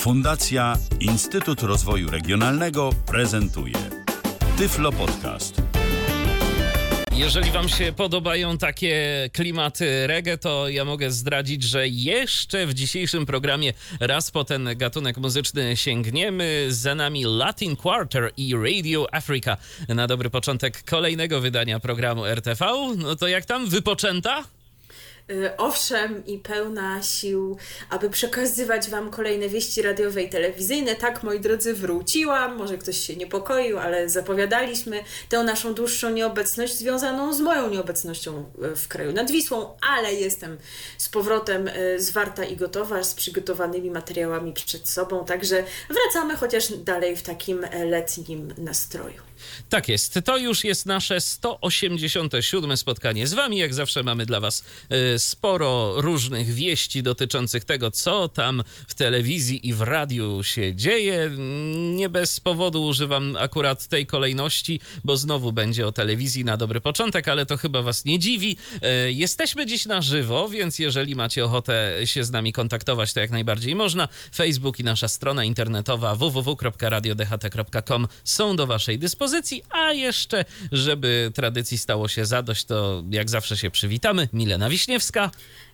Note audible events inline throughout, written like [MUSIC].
Fundacja Instytut Rozwoju Regionalnego prezentuje Tyflo Podcast. Jeżeli Wam się podobają takie klimaty reggae, to ja mogę zdradzić, że jeszcze w dzisiejszym programie raz po ten gatunek muzyczny sięgniemy. Za nami Latin Quarter i Radio Africa. Na dobry początek kolejnego wydania programu RTV. No to jak tam, wypoczęta? Y, owszem i pełna sił, aby przekazywać Wam kolejne wieści radiowe i telewizyjne. Tak, moi drodzy, wróciłam. Może ktoś się niepokoił, ale zapowiadaliśmy tę naszą dłuższą nieobecność związaną z moją nieobecnością y, w kraju nad Wisłą, ale jestem z powrotem y, zwarta i gotowa, z przygotowanymi materiałami przed sobą. Także wracamy chociaż dalej w takim letnim nastroju. Tak jest. To już jest nasze 187 spotkanie z Wami. Jak zawsze mamy dla Was y, sporo różnych wieści dotyczących tego, co tam w telewizji i w radiu się dzieje. Nie bez powodu używam akurat tej kolejności, bo znowu będzie o telewizji na dobry początek, ale to chyba Was nie dziwi. Y, jesteśmy dziś na żywo, więc jeżeli macie ochotę się z nami kontaktować, to jak najbardziej można. Facebook i nasza strona internetowa www.radiodht.com są do Waszej dyspozycji, a jeszcze, żeby tradycji stało się zadość, to jak zawsze się przywitamy. Milena Wiśniewska.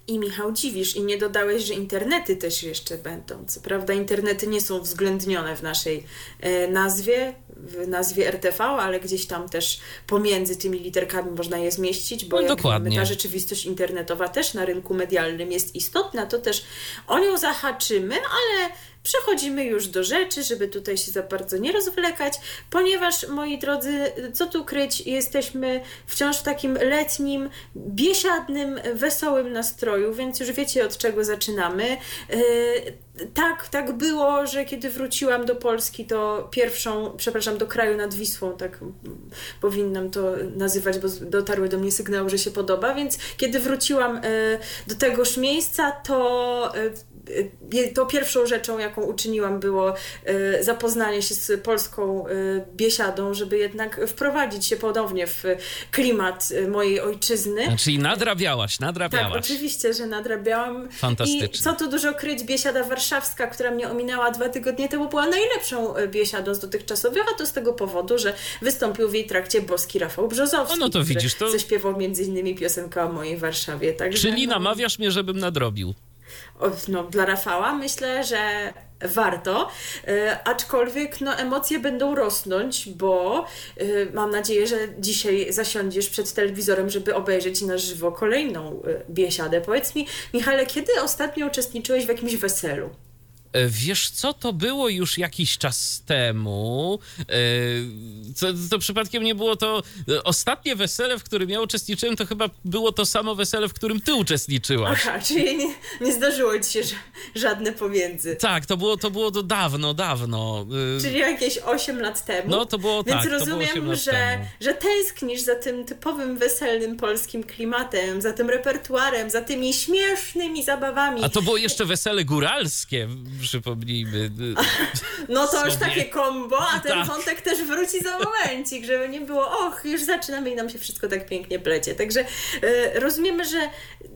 I Michał Dziwisz. I nie dodałeś, że internety też jeszcze będą. Co prawda internety nie są uwzględnione w naszej e, nazwie, w nazwie RTV, ale gdzieś tam też pomiędzy tymi literkami można je zmieścić, bo No, dokładnie. ta rzeczywistość internetowa też na rynku medialnym jest istotna, to też o nią zahaczymy, ale przechodzimy już do rzeczy, żeby tutaj się za bardzo nie rozwlekać, ponieważ, moi drodzy, co tu kryć, jesteśmy wciąż w takim letnim, biesiadnym, wesołym nastroju, więc już wiecie od czego zaczynamy. Yy, tak, tak było, że kiedy wróciłam do Polski, to pierwszą, przepraszam, do kraju nad Wisłą, tak powinnam to nazywać, bo dotarły do mnie sygnały, że się podoba, więc kiedy wróciłam e, do tegoż miejsca, to e, to pierwszą rzeczą, jaką uczyniłam, było zapoznanie się z polską biesiadą, żeby jednak wprowadzić się ponownie w klimat mojej ojczyzny. Czyli nadrabiałaś, Tak, nadrabiałaś. oczywiście, że nadrabiałam. Fantastycznie. I co tu dużo kryć, biesiada warszawska, która mnie ominęła dwa tygodnie temu, była najlepszą biesiadą z dotychczasowych, a to z tego powodu, że wystąpił w jej trakcie boski Rafał Brzozowski. O, no to widzisz, to- Zaśpiewał między innymi piosenkę o mojej Warszawie. Także, Czyli no, namawiasz mnie, żebym nadrobił. No, dla Rafała myślę, że warto, e, aczkolwiek no, emocje będą rosnąć, bo e, mam nadzieję, że dzisiaj zasiądziesz przed telewizorem, żeby obejrzeć na żywo kolejną e, biesiadę. Powiedz mi, Michale, kiedy ostatnio uczestniczyłeś w jakimś weselu? E, Wiesz co, to było już jakiś czas temu. E, Co, to przypadkiem nie było to. e, Ostatnie wesele, w którym ja uczestniczyłem, to chyba było to samo wesele, w którym ty uczestniczyłaś. Aha, czyli nie, nie zdarzyło ci się ża- żadne pomiędzy. Tak, to było, to było to dawno, dawno. E, Czyli jakieś 8 lat temu. No, to było Więc tak, to rozumiem, 8 lat że, temu. że tęsknisz za tym typowym weselnym polskim klimatem, za tym repertuarem, za tymi śmiesznymi zabawami. A to było jeszcze wesele góralskie, przypomnijmy. No to już sobie. takie kombo, a ten Tak. wątek też wróci za momencik, żeby nie było, och, już zaczynamy i nam się wszystko tak pięknie plecie. Także e, rozumiemy, że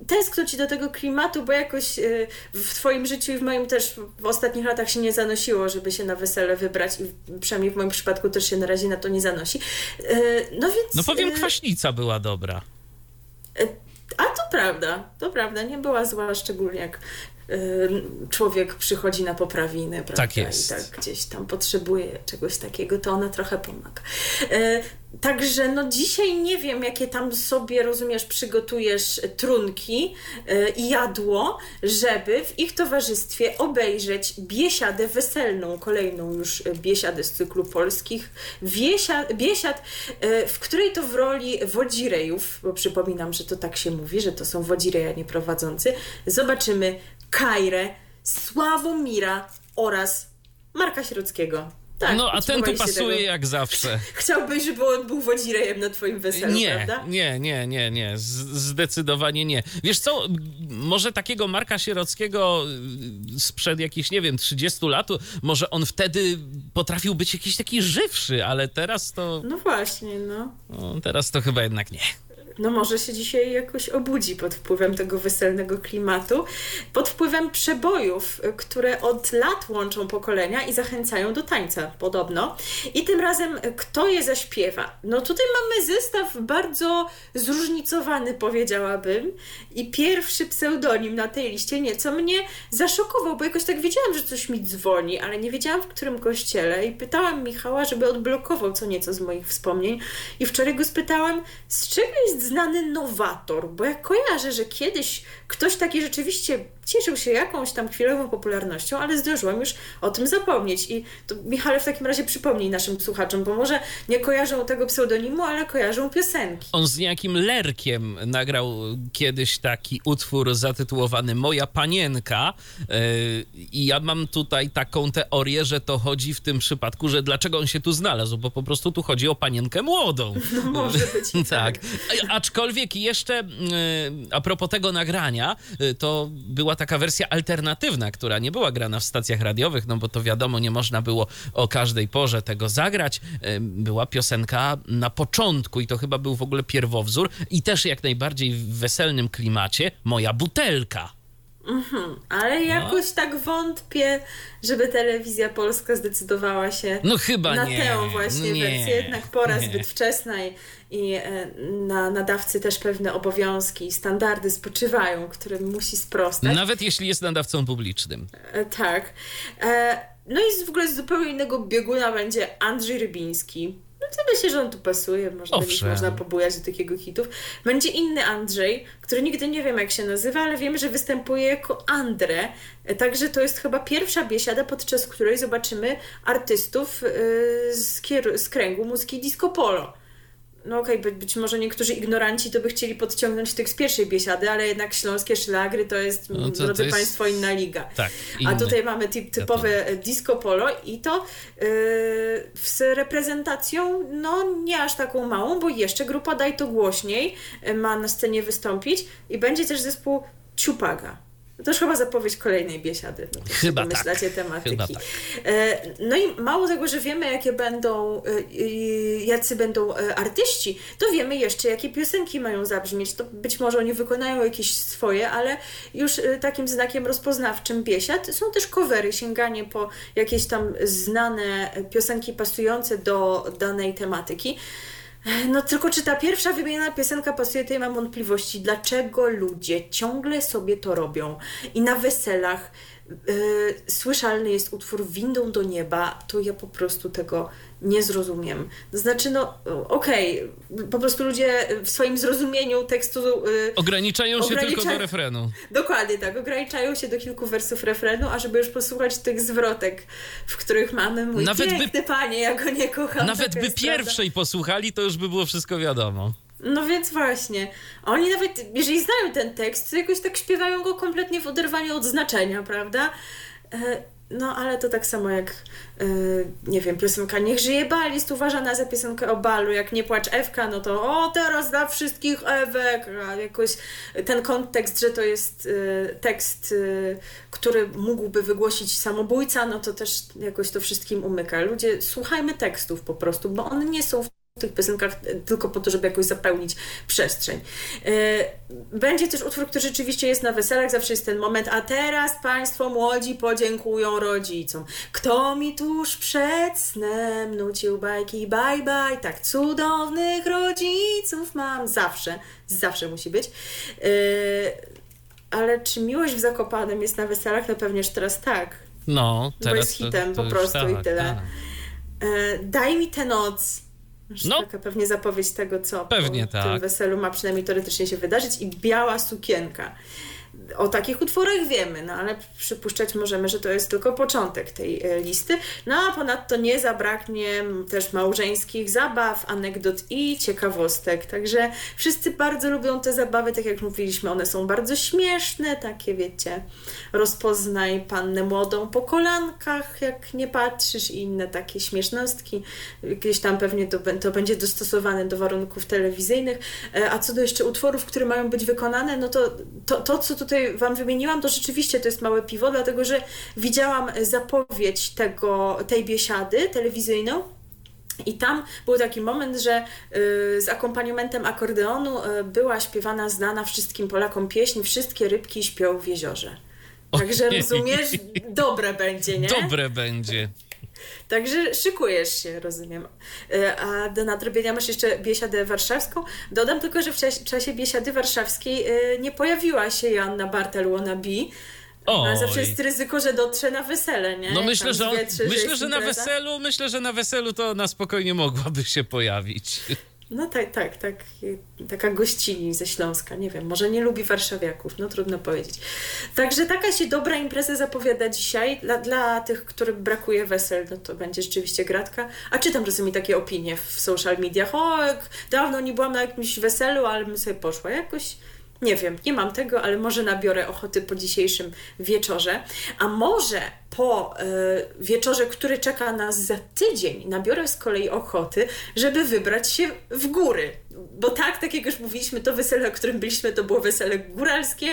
tęskno ci do tego klimatu, bo jakoś e, w twoim życiu i w moim też w ostatnich latach się nie zanosiło, żeby się na wesele wybrać i przynajmniej w moim przypadku też się na razie na to nie zanosi. E, no więc... No powiem, kwaśnica była dobra. A to prawda, to prawda, nie była zła, szczególnie jak y, człowiek przychodzi na poprawiny, prawda? Tak jest. I tak gdzieś tam potrzebuje czegoś takiego, to ona trochę pomaga. Y, Także no dzisiaj nie wiem, jakie tam sobie, rozumiesz, przygotujesz trunki y, i jadło, żeby w ich towarzystwie obejrzeć biesiadę weselną, kolejną już y, biesiadę z cyklu polskich, biesiad, y, w której to w roli wodzirejów, bo przypominam, że to tak się mówi, że to są wodzireje, a nie prowadzący, zobaczymy Kajrę, Sławomira oraz Marka Środzkiego. Tak, no, a ten tu pasuje tego. jak zawsze. [LAUGHS] Chciałbyś, żeby on był wodzirejem na twoim weselu, Nie, prawda? nie, nie, nie, nie, zdecydowanie nie. Wiesz co, może takiego Marka Sierockiego y, sprzed jakichś, nie wiem, 30 lat, może on wtedy potrafił być jakiś taki żywszy, ale teraz to, No właśnie, no. no, teraz to chyba jednak nie. No może się dzisiaj jakoś obudzi pod wpływem tego weselnego klimatu, pod wpływem przebojów, które od lat łączą pokolenia i zachęcają do tańca, podobno. I tym razem kto je zaśpiewa? No tutaj mamy zestaw bardzo zróżnicowany, powiedziałabym. I pierwszy pseudonim na tej liście nieco mnie zaszokował, bo jakoś tak wiedziałam, że coś mi dzwoni, ale nie wiedziałam w którym kościele i pytałam Michała, żeby odblokował co nieco z moich wspomnień. I wczoraj go spytałam, z czego jest znany nowator, bo ja kojarzę, że kiedyś ktoś taki rzeczywiście cieszył się jakąś tam chwilową popularnością, ale zdążyłam już o tym zapomnieć. I to Michale w takim razie przypomnij naszym słuchaczom, bo może nie kojarzą tego pseudonimu, ale kojarzą piosenki. On z niejakim Lerkiem nagrał kiedyś taki utwór zatytułowany Moja Panienka yy, i ja mam tutaj taką teorię, że to chodzi w tym przypadku, że dlaczego on się tu znalazł, bo po prostu tu chodzi o panienkę młodą. [LAUGHS] No może być [LAUGHS] tak. tak. Aczkolwiek jeszcze yy, a propos tego nagrania, yy, to była taka wersja alternatywna, która nie była grana w stacjach radiowych, no bo to wiadomo, nie można było o każdej porze tego zagrać. Była piosenka na początku i to chyba był w ogóle pierwowzór i też jak najbardziej w weselnym klimacie Moja butelka. Mhm, ale no. jakoś no. tak wątpię, żeby telewizja polska zdecydowała się no chyba na nie. tę właśnie nie. wersję. Jednak pora nie. zbyt wczesna i, i e, na nadawcy też pewne obowiązki i standardy spoczywają, którym musi sprostać. Nawet jeśli jest nadawcą publicznym. E, tak. E, no i w ogóle z zupełnie innego bieguna będzie Andrzej Rybiński to myślę, że on tu pasuje, można, można pobujać do takiego hitów. Będzie inny Andrzej, który nigdy nie wiem jak się nazywa, ale wiemy, że występuje jako Andre. Także to jest chyba pierwsza biesiada, podczas której zobaczymy artystów yy, z, z kręgu muzyki disco polo no okej, okay, być może niektórzy ignoranci to by chcieli podciągnąć tych z pierwszej biesiady, ale jednak śląskie szlagry to jest, no to, drodzy to jest... Państwo, inna liga. Tak, A tutaj mamy typ, typowe disco polo i to yy, z reprezentacją, no nie aż taką małą, bo jeszcze grupa Daj to głośniej yy, ma na scenie wystąpić i będzie też zespół Ciupaga. To już chyba zapowiedź kolejnej biesiady. No chyba tak. tematyki. Chyba tak. E, no i mało tego, że wiemy, jakie będą, e, jacy będą e, artyści, to wiemy jeszcze, jakie piosenki mają zabrzmieć. To być może oni wykonają jakieś swoje, ale już takim znakiem rozpoznawczym biesiad są też covery, sięganie po jakieś tam znane piosenki pasujące do danej tematyki. No tylko czy ta pierwsza wymieniona piosenka pasuje, to ja mam wątpliwości, dlaczego ludzie ciągle sobie to robią i na weselach yy, słyszalny jest utwór Windą do nieba, to ja po prostu tego nie zrozumiem. Znaczy, no okej, okay, po prostu ludzie w swoim zrozumieniu tekstu... Yy, ograniczają się tylko do refrenu. Dokładnie tak, ograniczają się do kilku wersów refrenu, a żeby już posłuchać tych zwrotek, w których mamy mój nawet piękny by, panie, ja go nie kocham. Nawet by pierwszej posłuchali, to już by było wszystko wiadomo. No więc właśnie. Oni nawet, jeżeli znają ten tekst, to jakoś tak śpiewają go kompletnie w oderwaniu od znaczenia, prawda? No ale to tak samo jak, yy, nie wiem, piosenka Niech żyje bal jest uważana za piosenkę o balu, jak Nie płacz Ewka, no to o teraz dla wszystkich Ewek, a jakoś ten kontekst, że to jest yy, tekst, yy, który mógłby wygłosić samobójca, no to też jakoś to wszystkim umyka. Ludzie, słuchajmy tekstów po prostu, bo one nie są tych piosenkach tylko po to, żeby jakoś zapełnić przestrzeń. E, będzie też utwór, który rzeczywiście jest na weselach, zawsze jest ten moment, a teraz Państwo młodzi podziękują rodzicom. Kto mi tuż przed snem nucił bajki, bye bye, tak cudownych rodziców mam. Zawsze, zawsze musi być. E, ale czy miłość w Zakopanem jest na weselach? No pewnież teraz tak. No, teraz Bo jest hitem to, to po prostu tak, i tyle. Tak. E, daj mi tę noc no. Taka pewnie zapowiedź tego, co pewnie po tak. tym weselu ma przynajmniej teoretycznie się wydarzyć i biała sukienka. O takich utworach wiemy, no ale przypuszczać możemy, że to jest tylko początek tej e, listy. No a ponadto nie zabraknie też małżeńskich zabaw, anegdot i ciekawostek. Także wszyscy bardzo lubią te zabawy, tak jak mówiliśmy, one są bardzo śmieszne, takie wiecie, rozpoznaj pannę młodą po kolankach, jak nie patrzysz i inne takie śmiesznostki. Gdzieś tam pewnie to, to będzie dostosowane do warunków telewizyjnych. E, a co do jeszcze utworów, które mają być wykonane, no to to, to co tutaj Wam wymieniłam, to rzeczywiście to jest małe piwo, dlatego że widziałam zapowiedź tego, tej biesiady telewizyjną I tam był taki moment, że y, z akompaniamentem akordeonu y, była śpiewana znana wszystkim Polakom pieśń Wszystkie rybki śpią w jeziorze. Także rozumiesz, dobre będzie, nie? Dobre będzie. Także szykujesz się, rozumiem. Y, a do nadrobienia masz jeszcze biesiadę warszawską. Dodam tylko, że w czasie, biesiady warszawskiej y, nie pojawiła się Joanna Bartel wannabe, Oj. ale zawsze jest ryzyko, że dotrze na wesele, nie? No myślę, że, on, myślę, że na weselu, myślę, że na weselu to na spokojnie mogłaby się pojawić. No tak, tak, tak. Taka gościni ze Śląska, nie wiem, może nie lubi warszawiaków, no trudno powiedzieć. Także taka się dobra impreza zapowiada dzisiaj. Dla, dla tych, którym brakuje wesel, no to będzie rzeczywiście gratka. A czytam czasami takie opinie w social mediach, o, dawno nie byłam na jakimś weselu, ale bym sobie poszła. Jakoś, nie wiem, nie mam tego, ale może nabiorę ochoty po dzisiejszym wieczorze. A może po e, wieczorze, który czeka nas za tydzień, nabiorę z kolei ochoty, żeby wybrać się w góry. Bo tak, tak jak już mówiliśmy, to wesele, o którym byliśmy, to było wesele góralskie.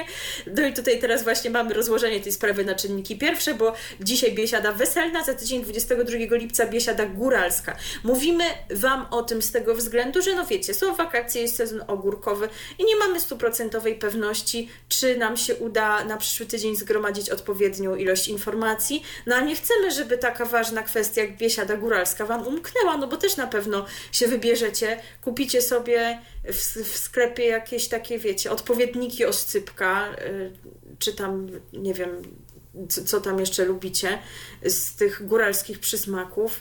No i tutaj teraz właśnie mamy rozłożenie tej sprawy na czynniki pierwsze, bo dzisiaj biesiada weselna, za tydzień 22 lipca biesiada góralska. Mówimy Wam o tym z tego względu, że no wiecie, są wakacje, jest sezon ogórkowy i nie mamy stuprocentowej pewności, czy nam się uda na przyszły tydzień zgromadzić odpowiednią ilość informacji. No a nie chcemy, żeby taka ważna kwestia jak biesiada góralska Wam umknęła, no bo też na pewno się wybierzecie, kupicie sobie w, w sklepie jakieś takie, wiecie, odpowiedniki oscypka, y, czy tam, nie wiem, co, co tam jeszcze lubicie z tych góralskich przysmaków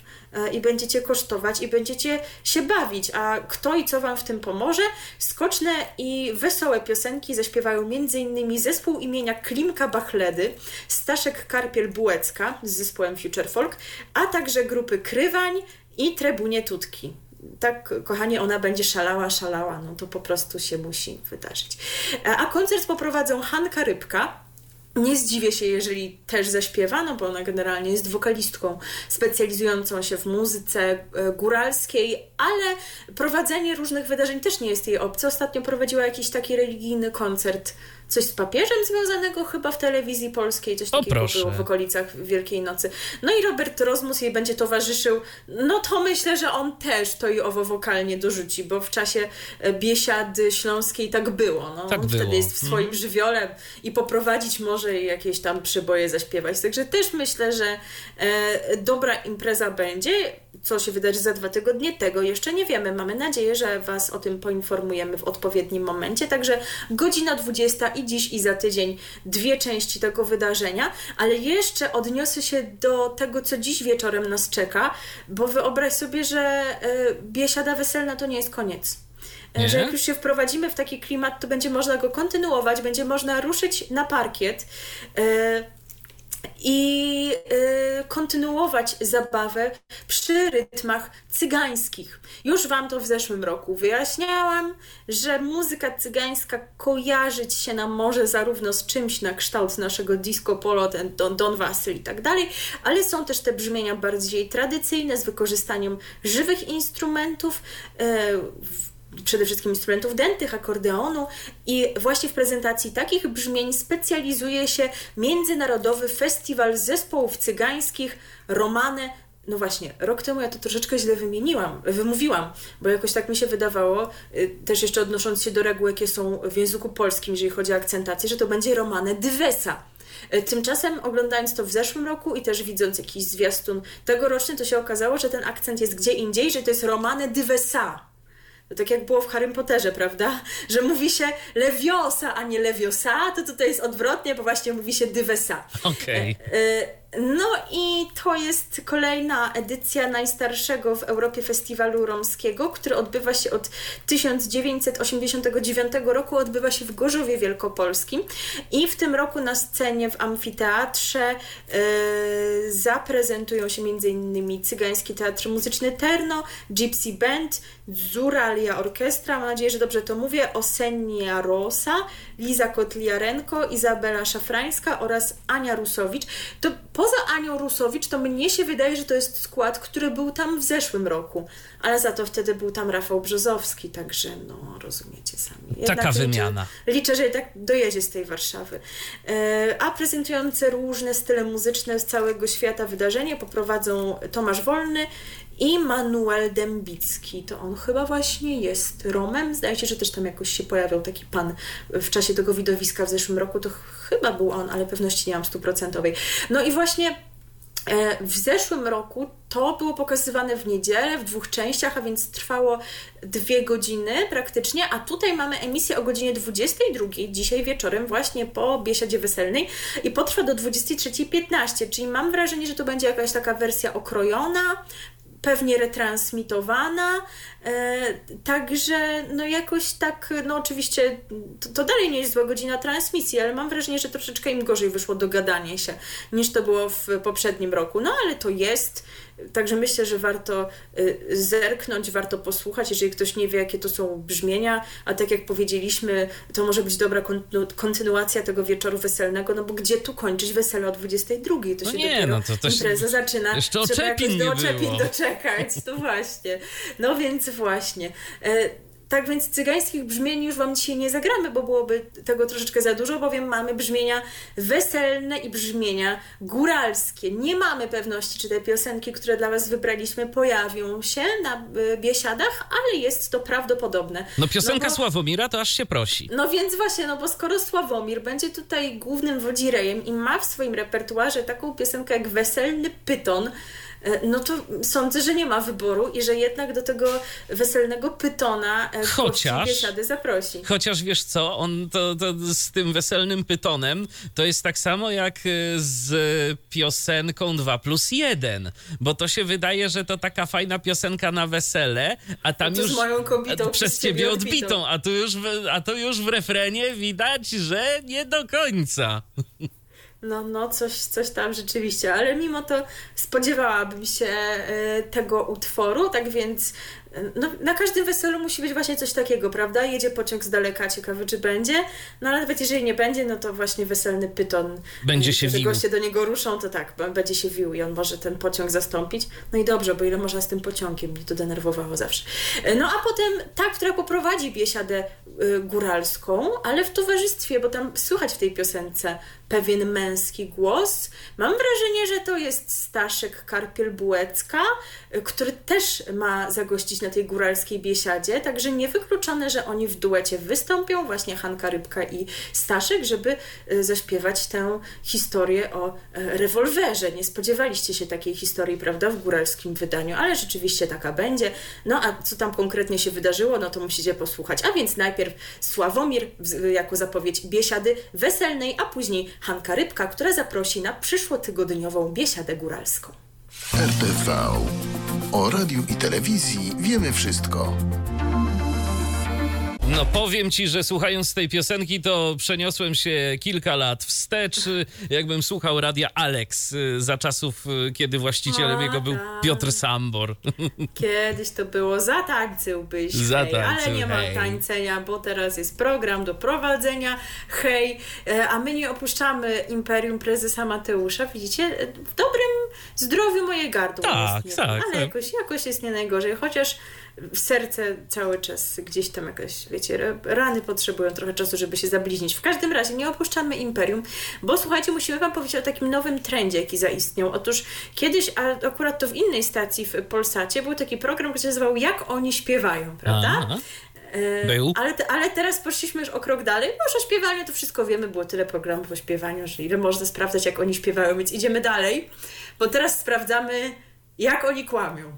i będziecie kosztować i będziecie się bawić. A kto i co Wam w tym pomoże? Skoczne i wesołe piosenki zaśpiewają m.in. zespół imienia Klimka Bachledy, Staszek Karpiel-Bułecka z zespołem Future Folk, a także grupy Krywań i Trebunie Tutki tak, kochanie, ona będzie szalała, szalała, no to po prostu się musi wydarzyć. E, A koncert poprowadzą Hanka Rybka. Nie zdziwię się, jeżeli też zaśpiewa, no bo ona generalnie jest wokalistką specjalizującą się w muzyce e, góralskiej, ale prowadzenie różnych wydarzeń też nie jest jej obce. Ostatnio prowadziła jakiś taki religijny koncert, coś z papieżem związanego chyba w telewizji polskiej, coś O, takiego proszę. było w okolicach Wielkiej Nocy. No i Robert Rozmus jej będzie towarzyszył, no to myślę, że on też to i owo wokalnie dorzuci, bo w czasie e, biesiady śląskiej tak było. No, Tak on było. wtedy jest w swoim żywiole i poprowadzić może jakieś tam przyboje zaśpiewać. Także też myślę, że e, dobra impreza będzie. Co się wydarzy za dwa tygodnie, tego jeszcze nie wiemy. Mamy nadzieję, że Was o tym poinformujemy w odpowiednim momencie. Także godzina 20 i dziś i za tydzień dwie części tego wydarzenia, ale jeszcze odniosę się do tego, co dziś wieczorem nas czeka, bo wyobraź sobie, że e, biesiada weselna to nie jest koniec. E, Nie? Że jak już się wprowadzimy w taki klimat, to będzie można go kontynuować, będzie można ruszyć na parkiet. e, i y, kontynuować zabawę przy rytmach cygańskich. Już Wam to w zeszłym roku wyjaśniałam, że muzyka cygańska kojarzyć się nam może zarówno z czymś na kształt naszego disco polo, ten Don, Don Wasyl i tak dalej, ale są też te brzmienia bardziej tradycyjne z wykorzystaniem żywych instrumentów. y, przede wszystkim instrumentów dętych, akordeonu i właśnie w prezentacji takich brzmień specjalizuje się Międzynarodowy Festiwal Zespołów Cygańskich Romane. No właśnie, rok temu ja to troszeczkę źle wymieniłam, wymówiłam, bo jakoś tak mi się wydawało, y, też jeszcze odnosząc się do reguł, jakie są w języku polskim, jeżeli chodzi o akcentację, że to będzie Romane Dyvesa. Y, Tymczasem oglądając to w zeszłym roku i też widząc jakiś zwiastun tegoroczny, to się okazało, że ten akcent jest gdzie indziej, że to jest Romane Dyvesa. To tak jak było w Harrym Potterze, prawda? Że mówi się Leviosa, a nie Leviosa, to tutaj jest odwrotnie, bo właśnie mówi się Dyvesa. Okej. Y, No i to jest kolejna edycja najstarszego w Europie festiwalu romskiego, który odbywa się od 1989 roku, odbywa się w Gorzowie Wielkopolskim i w tym roku na scenie w amfiteatrze y, zaprezentują się m.in. Cygański Teatr Muzyczny Terno, Gypsy Band, Zuralia Orkiestra, mam nadzieję, że dobrze to mówię, Osenia Rosa, Liza Kotliarenko, Izabela Szafrańska oraz Ania Rusowicz. To poza Anią Rusowicz, to mnie się wydaje, że to jest skład, który był tam w zeszłym roku, ale za to wtedy był tam Rafał Brzozowski, także no, rozumiecie sami. Taka liczę- wymiana. Liczę, że jednak dojedzie z tej Warszawy. E, A prezentujące różne style muzyczne z całego świata wydarzenie poprowadzą Tomasz Wolny i Manuel Dębicki. To on chyba właśnie jest Romem. Zdaje się, że też tam jakoś się pojawiał taki pan w czasie tego widowiska w zeszłym roku. To chyba był on, ale pewności nie mam stuprocentowej. No i właśnie e, w zeszłym roku to było pokazywane w niedzielę w dwóch częściach, a więc trwało dwie godziny praktycznie, a tutaj mamy emisję o godzinie 22, dzisiaj wieczorem właśnie po biesiadzie weselnej i potrwa do 23.15, czyli mam wrażenie, że to będzie jakaś taka wersja okrojona, pewnie retransmitowana, e, także no jakoś tak, no oczywiście to, to, dalej nie jest zła godzina transmisji, ale mam wrażenie, że troszeczkę im gorzej wyszło dogadanie się niż to było w poprzednim roku, no ale to jest, Także myślę, że warto y, zerknąć, warto posłuchać, jeżeli ktoś nie wie, jakie to są brzmienia, a tak jak powiedzieliśmy, to może być dobra kontynuacja tego wieczoru weselnego, no bo gdzie tu kończyć wesele o 22? To no się nie, dopiero no to, to impreza zaczyna. Jeszcze Trzeba oczepin jakoś do oczepin doczekać, to właśnie. No więc właśnie. Tak więc cygańskich brzmień już Wam dzisiaj nie zagramy, bo byłoby tego troszeczkę za dużo, bowiem mamy brzmienia weselne i brzmienia góralskie. Nie mamy pewności, czy te piosenki, które dla Was wybraliśmy, pojawią się na e, biesiadach, ale jest to prawdopodobne. No piosenka no bo, Sławomira to aż się prosi. No więc właśnie, no bo skoro Sławomir będzie tutaj głównym wodzirejem i ma w swoim repertuarze taką piosenkę jak Weselny Pyton, no to sądzę, że nie ma wyboru i że jednak do tego weselnego pytona e, chociaż, biesiady zaprosi. Chociaż wiesz co, on to, to z tym weselnym pytonem to jest tak samo jak e, z piosenką 2 plus 1, bo to się wydaje, że to taka fajna piosenka na wesele, a tam już moją kobietą, przez ciebie odbitą, odbitą, a tu już a to już w refrenie widać, że nie do końca. No, no, coś, coś tam rzeczywiście, ale mimo to spodziewałabym się e, tego utworu, tak więc no, na każdym weselu musi być właśnie coś takiego, prawda? Jedzie pociąg z daleka, ciekawy czy będzie, no ale nawet jeżeli nie będzie, no to właśnie weselny pyton. Będzie się wił. goście do niego ruszą, to tak, będzie się wił i on może ten pociąg zastąpić. No i dobrze, bo ile można z tym pociągiem, mnie to denerwowało zawsze. No a potem ta, która poprowadzi biesiadę góralską, ale w towarzystwie, bo tam słychać w tej piosence pewien męski głos. Mam wrażenie, że to jest Staszek Karpiel-Bułecka, y, który też ma zagościć na tej góralskiej biesiadzie, także niewykluczone, że oni w duecie wystąpią, właśnie Hanka Rybka i Staszek, żeby e, zaśpiewać tę historię o rewolwerze. Nie spodziewaliście się takiej historii, prawda, w góralskim wydaniu, ale rzeczywiście taka będzie. No a co tam konkretnie się wydarzyło, no to musicie posłuchać. A więc najpierw Sławomir jako zapowiedź biesiady weselnej, a później Hanka Rybka, która zaprosi na przyszłotygodniową biesiadę góralską. RTV. O radiu i telewizji wiemy wszystko. No powiem ci, że słuchając tej piosenki, to przeniosłem się kilka lat wstecz, jakbym słuchał radia Alex y, za czasów, y, kiedy właścicielem A, jego był tak. Piotr Sambor. [LAUGHS] Kiedyś to było zatańcyłbyś, Zatańcył, hej, ale nie ma tańcenia, bo teraz jest program do prowadzenia, hej, e, a my nie opuszczamy Imperium Prezesa Mateusza, widzicie, w dobrym zdrowiu moje gardło tak, jest, tak, ale tak. Jakoś, jakoś jest nie najgorzej, chociaż w serce cały czas gdzieś tam jakaś, wiecie, rany potrzebują trochę czasu, żeby się zabliźnić. W każdym razie nie opuszczamy Imperium, bo słuchajcie, musimy Wam powiedzieć o takim nowym trendzie, jaki zaistniał. Otóż kiedyś, a akurat to w innej stacji w Polsacie, był taki program, który się nazywał Jak oni śpiewają, prawda? Aha. E, był. Ale, ale teraz poszliśmy już o krok dalej. No, o śpiewaniu to wszystko wiemy, było tyle programów o śpiewaniu, że ile można sprawdzać, jak oni śpiewają, więc idziemy dalej, bo teraz sprawdzamy, jak oni kłamią.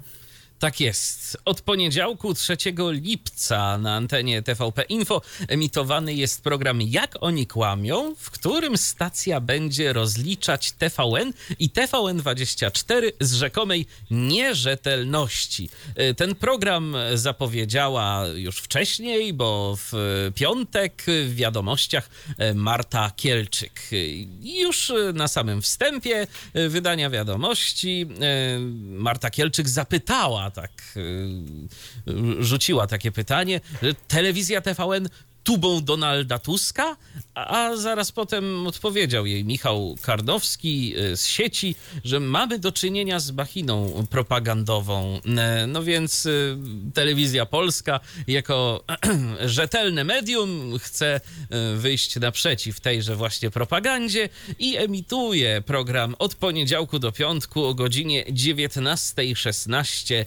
Tak jest. Od poniedziałku 3 lipca na antenie TVP Info emitowany jest program Jak oni kłamią, w którym stacja będzie rozliczać TVN i TVN24 z rzekomej nierzetelności. E, ten program zapowiedziała już wcześniej, bo w piątek w wiadomościach e, Marta Kielczyk. Już na samym wstępie wydania wiadomości e, Marta Kielczyk zapytała tak y, rzuciła takie pytanie. Telewizja TVN tubą Donalda Tuska, a zaraz potem odpowiedział jej Michał Karnowski e, z sieci, że mamy do czynienia z machiną propagandową. E, no więc e, telewizja polska jako [CLEARS THROAT] rzetelne medium chce wyjść naprzeciw tejże właśnie propagandzie i emituje program od poniedziałku do piątku o godzinie 19.16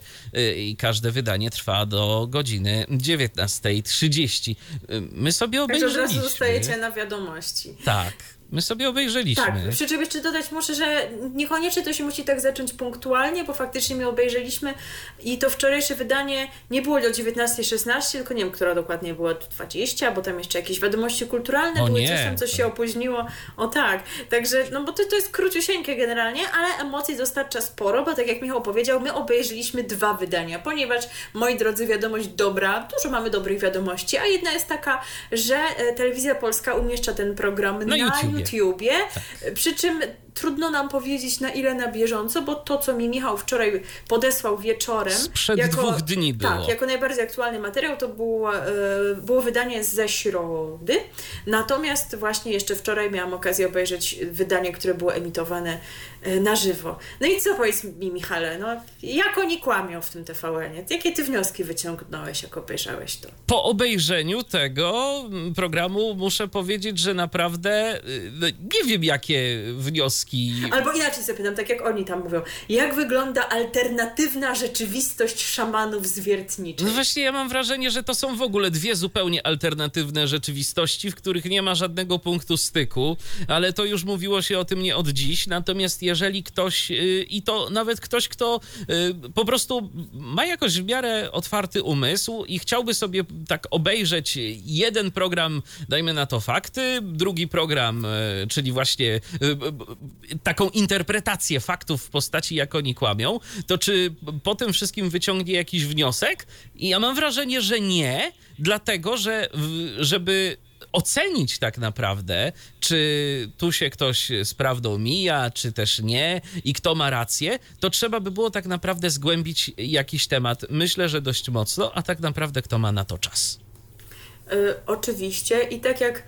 i każde wydanie trwa do godziny 19.30 my sobie obejrzeliśmy. Także od razu zostajecie na wiadomości. Tak. My sobie obejrzeliśmy. Tak, przy czym jeszcze dodać muszę, że niekoniecznie to się musi tak zacząć punktualnie, bo faktycznie my obejrzeliśmy i to wczorajsze wydanie nie było do 19.16, tylko nie wiem, która dokładnie była 20, bo tam jeszcze jakieś wiadomości kulturalne o były, nie. coś tam coś się opóźniło. O tak, także, no bo to, to jest króciusieńkie generalnie, ale emocji dostarcza sporo, bo tak jak Michał powiedział, my obejrzeliśmy dwa wydania, ponieważ, moi drodzy, wiadomość dobra, dużo mamy dobrych wiadomości, a jedna jest taka, że e, Telewizja Polska umieszcza ten program na, na YouTube. YouTubie. Tak. Przy czym trudno nam powiedzieć na ile na bieżąco, bo to, co mi Michał wczoraj podesłał wieczorem. Sprzed jako, dwóch dni było. Tak, jako najbardziej aktualny materiał to było, e, było wydanie ze środy. Natomiast właśnie jeszcze wczoraj miałam okazję obejrzeć wydanie, które było emitowane e, na żywo. No i co powiedz mi, Michale, no, jak oni kłamią w tym TVN-ie? Jakie ty wnioski wyciągnąłeś, jak obejrzałeś to? Po obejrzeniu tego programu muszę powiedzieć, że naprawdę y, no, nie wiem, jakie wnioski Albo inaczej zapytam, tak jak oni tam mówią, jak wygląda alternatywna rzeczywistość szamanów zwiertniczych? No właśnie, ja mam wrażenie, że to są w ogóle dwie zupełnie alternatywne rzeczywistości, w których nie ma żadnego punktu styku, ale to już mówiło się o tym nie od dziś. Natomiast jeżeli ktoś, y, i to nawet ktoś, kto y, po prostu ma jakoś w miarę otwarty umysł i chciałby sobie tak obejrzeć jeden program, dajmy na to fakty, drugi program, y, czyli właśnie taką interpretację faktów w postaci, jak oni kłamią, to czy po tym wszystkim wyciągnie jakiś wniosek? I ja mam wrażenie, że nie, dlatego że żeby ocenić tak naprawdę, czy tu się ktoś z prawdą mija, czy też nie i kto ma rację, to trzeba by było tak naprawdę zgłębić jakiś temat. Myślę, że dość mocno, a tak naprawdę kto ma na to czas. Yy, oczywiście i tak jak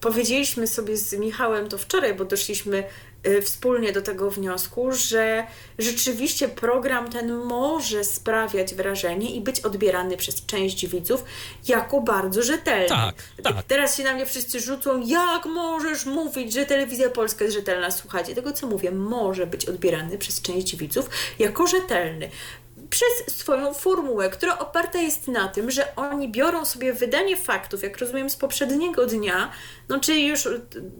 powiedzieliśmy sobie z Michałem to wczoraj, bo doszliśmy Y, wspólnie do tego wniosku, że rzeczywiście program ten może sprawiać wrażenie i być odbierany przez część widzów jako bardzo rzetelny. Tak, tak. Teraz się na mnie wszyscy rzucą, jak możesz mówić, że telewizja polska jest rzetelna? Słuchajcie, tego co mówię, może być odbierany przez część widzów jako rzetelny przez swoją formułę, która oparta jest na tym, że oni biorą sobie wydanie faktów, jak rozumiem, z poprzedniego dnia, no czyli już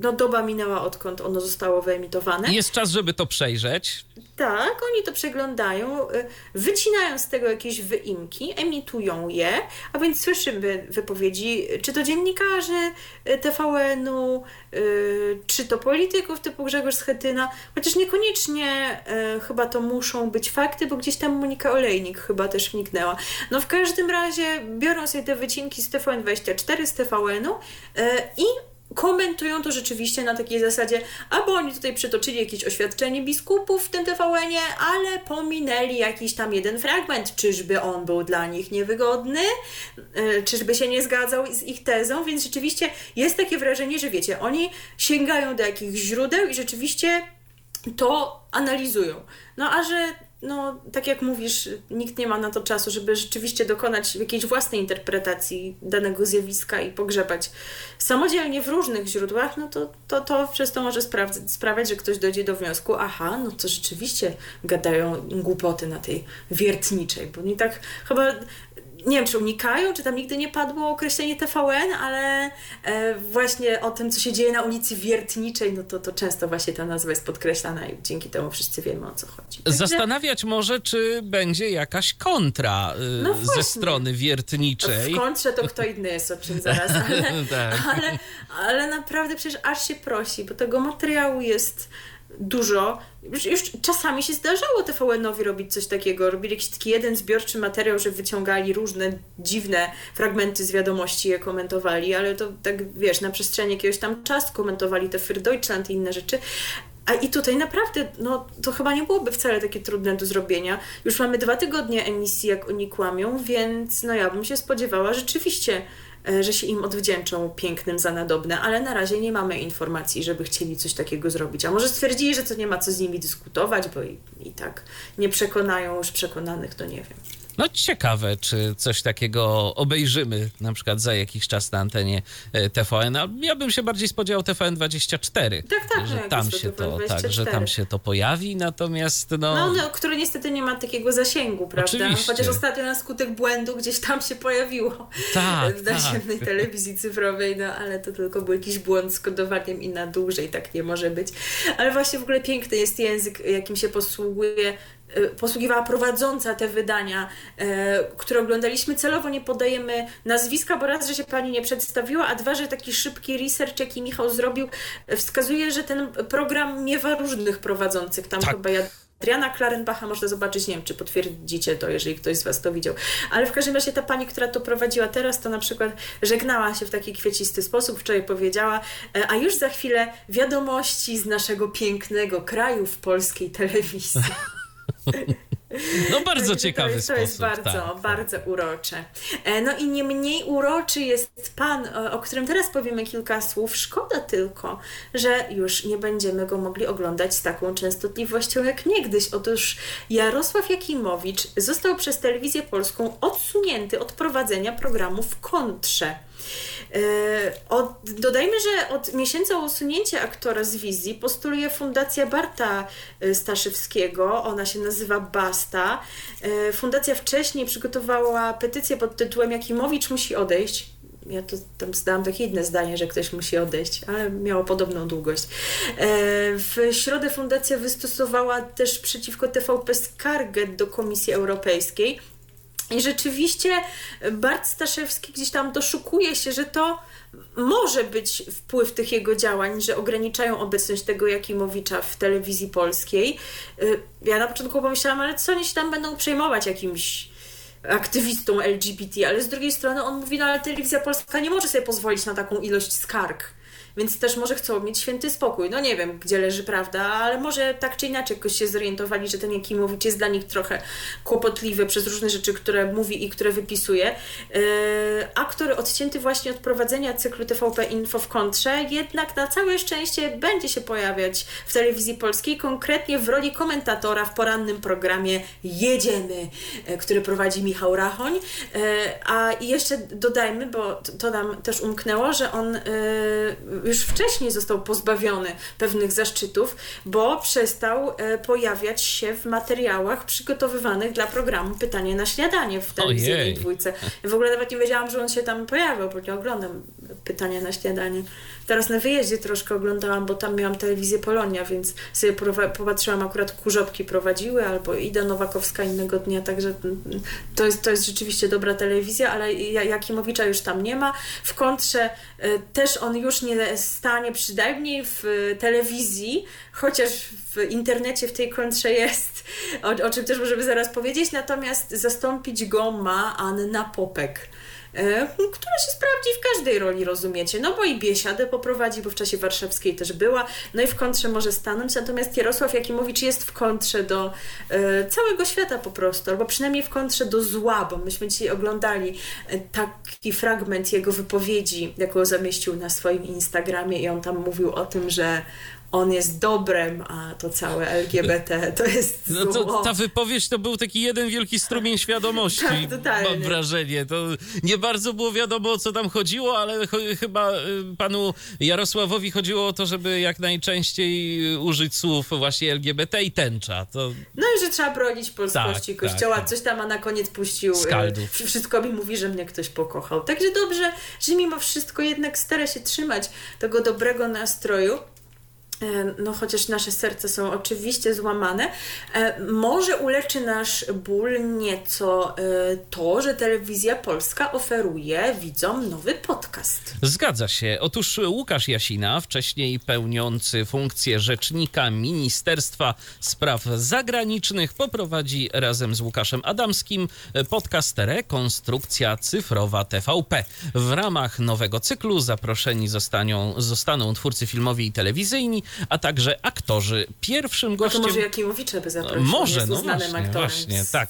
no, doba minęła, odkąd ono zostało wyemitowane. Jest czas, żeby to przejrzeć. Tak, oni to przeglądają, y, wycinają z tego jakieś wyimki, emitują je, a więc słyszymy wypowiedzi, czy to dziennikarzy y, TVN-u, y, czy to polityków typu Grzegorz Schetyna, chociaż niekoniecznie chyba to muszą być fakty, bo gdzieś tam Monika Olejnik chyba też wniknęła. No w każdym razie biorą sobie te wycinki z TVN24, z TVN-u i komentują to rzeczywiście na takiej zasadzie, albo oni tutaj przytoczyli jakieś oświadczenie biskupów w tym TVN-ie, ale pominęli jakiś tam jeden fragment. Czyżby on był dla nich niewygodny? E, czyżby się nie zgadzał z ich tezą? Więc rzeczywiście jest takie wrażenie, że wiecie, oni sięgają do jakichś źródeł i rzeczywiście to analizują. No a że no, tak jak mówisz, nikt nie ma na to czasu, żeby rzeczywiście dokonać jakiejś własnej interpretacji danego zjawiska i pogrzebać. Samodzielnie w różnych źródłach, no to, to, to przez to może sprawiać, że ktoś dojdzie do wniosku, aha, no to rzeczywiście gadają głupoty na tej wiertniczej, bo nie tak chyba nie wiem, czy unikają, czy tam nigdy nie padło określenie TVN, ale e, właśnie o tym, co się dzieje na ulicy Wiertniczej, no to, to często właśnie ta nazwa jest podkreślana i dzięki temu wszyscy wiemy, o co chodzi. Także... Zastanawiać może, czy będzie jakaś kontra y, no ze strony Wiertniczej. W kontrze to kto inny jest, o czym zaraz, ale, [LAUGHS] tak. ale, ale naprawdę przecież aż się prosi, bo tego materiału jest dużo. Już, już czasami się zdarzało TVN-owi robić coś takiego. Robili jakiś taki jeden zbiorczy materiał, że wyciągali różne dziwne fragmenty z wiadomości je komentowali, ale to tak, wiesz, na przestrzeni jakiegoś tam czasu komentowali te Für Deutschland i inne rzeczy. A i tutaj naprawdę, no to chyba nie byłoby wcale takie trudne do zrobienia. Już mamy dwa tygodnie emisji, jak oni kłamią, więc no ja bym się spodziewała rzeczywiście że się im odwdzięczą pięknym za nadobne, ale na razie nie mamy informacji, żeby chcieli coś takiego zrobić. A może stwierdzili, że to nie ma co z nimi dyskutować, bo i, i tak nie przekonają już przekonanych, to nie wiem. No ciekawe, czy coś takiego obejrzymy na przykład za jakiś czas na antenie e, TVN. A ja bym się bardziej spodziewał TVN24. Tak, tak, że no jak tam się to, TVN24. tak, że tam się to pojawi, natomiast no, No, no, który niestety nie ma takiego zasięgu, prawda? Oczywiście. Chociaż ostatnio na skutek błędu gdzieś tam się pojawiło Tak, w tak. naziemnej telewizji cyfrowej, no ale to tylko był jakiś błąd z kodowaniem i na dłużej tak nie może być. Ale właśnie w ogóle piękny jest język, jakim się posługuje posługiwała prowadząca te wydania, e, które oglądaliśmy. Celowo nie podajemy nazwiska, bo raz, że się pani nie przedstawiła, a dwa, że taki szybki research, jaki Michał zrobił, wskazuje, że ten program miewa różnych prowadzących. Tam Tak. chyba ja Adriana Klarenbacha można zobaczyć, nie wiem, czy potwierdzicie to, jeżeli ktoś z Was to widział. Ale w każdym razie ta pani, która to prowadziła teraz, to na przykład żegnała się w taki kwiecisty sposób, wczoraj powiedziała, e, a już za chwilę wiadomości z naszego pięknego kraju w polskiej telewizji. [LAUGHS] no bardzo ciekawy to jest, sposób. To jest bardzo, tak. bardzo urocze. E, No i nie mniej uroczy jest pan, o którym teraz powiemy kilka słów. Szkoda tylko, że już nie będziemy go mogli oglądać z taką częstotliwością jak niegdyś. Otóż Jarosław Jakimowicz został przez telewizję polską odsunięty od prowadzenia programu w kontrze. E, Od, dodajmy, że od miesiąca usunięcia aktora z wizji postuluje Fundacja Barta e, Staszewskiego, ona się nazywa Basta. E, Fundacja wcześniej przygotowała petycję pod tytułem Jakimowicz musi odejść. Ja to tam zdałam takie jedno zdanie, że ktoś musi odejść, ale miało podobną długość. W środę fundacja wystosowała też przeciwko TVP skargę do Komisji Europejskiej. I rzeczywiście Bart Staszewski gdzieś tam doszukuje się, że to może być wpływ tych jego działań, że ograniczają obecność tego Jakimowicza w telewizji polskiej. Y, Ja na początku pomyślałam, ale co oni się tam będą przejmować jakimś aktywistą LGBT, ale z drugiej strony on mówi, no ale telewizja polska nie może sobie pozwolić na taką ilość skarg. Więc też może chcą mieć święty spokój. No nie wiem, gdzie leży prawda, ale może tak czy inaczej jakoś się zorientowali, że ten Jakimowicz jest dla nich trochę kłopotliwy przez różne rzeczy, które mówi i które wypisuje. Yy, aktor odcięty właśnie od prowadzenia cyklu TVP Info w kontrze, jednak na całe szczęście będzie się pojawiać w telewizji polskiej, konkretnie w roli komentatora w porannym programie Jedziemy, e, który prowadzi Michał Rachoń. E, A jeszcze dodajmy, bo to- nam też umknęło, że on e, już wcześniej został pozbawiony pewnych zaszczytów, bo przestał e, pojawiać się w materiałach przygotowywanych dla programu Pytanie na śniadanie w telewizji Ojej. dwójce. W ogóle nawet nie wiedziałam, że on się tam pojawiał, bo nie oglądam Pytania na śniadanie. Teraz na wyjeździe troszkę oglądałam, bo tam miałam telewizję Polonia, więc sobie popatrzyłam, akurat Kurzopki prowadziły, albo Ida Nowakowska innego dnia, także to jest, to jest rzeczywiście dobra telewizja, ale Ja- Jakimowicza już tam nie ma. W kontrze y, też on już nie stanie przynajmniej w y, telewizji, chociaż w internecie w tej kontrze jest, o, o czym też możemy zaraz powiedzieć, natomiast zastąpić go ma Anna Popek która się sprawdzi w każdej roli, rozumiecie? No bo i Biesiadę poprowadzi, bo w czasie warszawskiej też była, no i w kontrze może stanąć, natomiast Jarosław Jakimowicz jest w kontrze do e, całego świata po prostu, albo przynajmniej w kontrze do zła, bo myśmy dzisiaj oglądali e, taki fragment jego wypowiedzi, jaką zamieścił na swoim Instagramie i on tam mówił o tym, że on jest dobrem, a to całe LGBT to jest No zło. to, ta wypowiedź to był taki jeden wielki strumień świadomości. Tak, totalnie. Mam wrażenie. To nie bardzo było wiadomo, o co tam chodziło, ale cho- chyba y, panu Jarosławowi chodziło o to, żeby jak najczęściej użyć słów właśnie LGBT i tęcza. To No i że trzeba bronić polskości Tak, kościoła. tak, tak. Coś tam, a na koniec puścił. e, Skaldów. Wszystko mi mówi, że mnie ktoś pokochał. Także dobrze, że mimo wszystko jednak stara się trzymać tego dobrego nastroju. No, chociaż nasze serca są oczywiście złamane, e, może uleczy nasz ból nieco e, to, że telewizja polska oferuje widzom nowy podcast. Zgadza się. Otóż Łukasz Jasina, wcześniej pełniący funkcję rzecznika Ministerstwa Spraw Zagranicznych, poprowadzi razem z Łukaszem Adamskim podcast Rekonstrukcja Cyfrowa TVP. W ramach nowego cyklu zaproszeni zostaną, zostaną twórcy filmowi i telewizyjni, a także aktorzy. Pierwszym No to gościem... może Jakimowicza by zaprosił. Może, no właśnie, właśnie, z tak.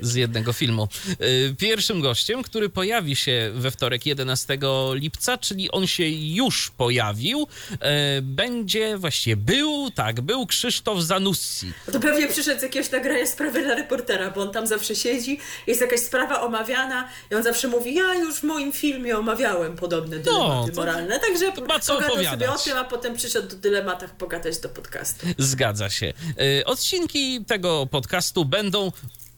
z jednego filmu. Y, Pierwszym gościem, który pojawi się we wtorek 11 lipca, czyli on się już pojawił, y, będzie właściwie był, tak, był Krzysztof Zanussi. No to pewnie przyszedł z jakiegoś nagrania sprawy dla reportera, bo on tam zawsze siedzi, jest jakaś sprawa omawiana i on zawsze mówi, ja już w moim filmie omawiałem podobne dylematy to- moralne, także ma co sobie o tym, a potem przyszedł do dylematach pogadać do podcastu. Zgadza się. Y, Odcinki tego podcastu będą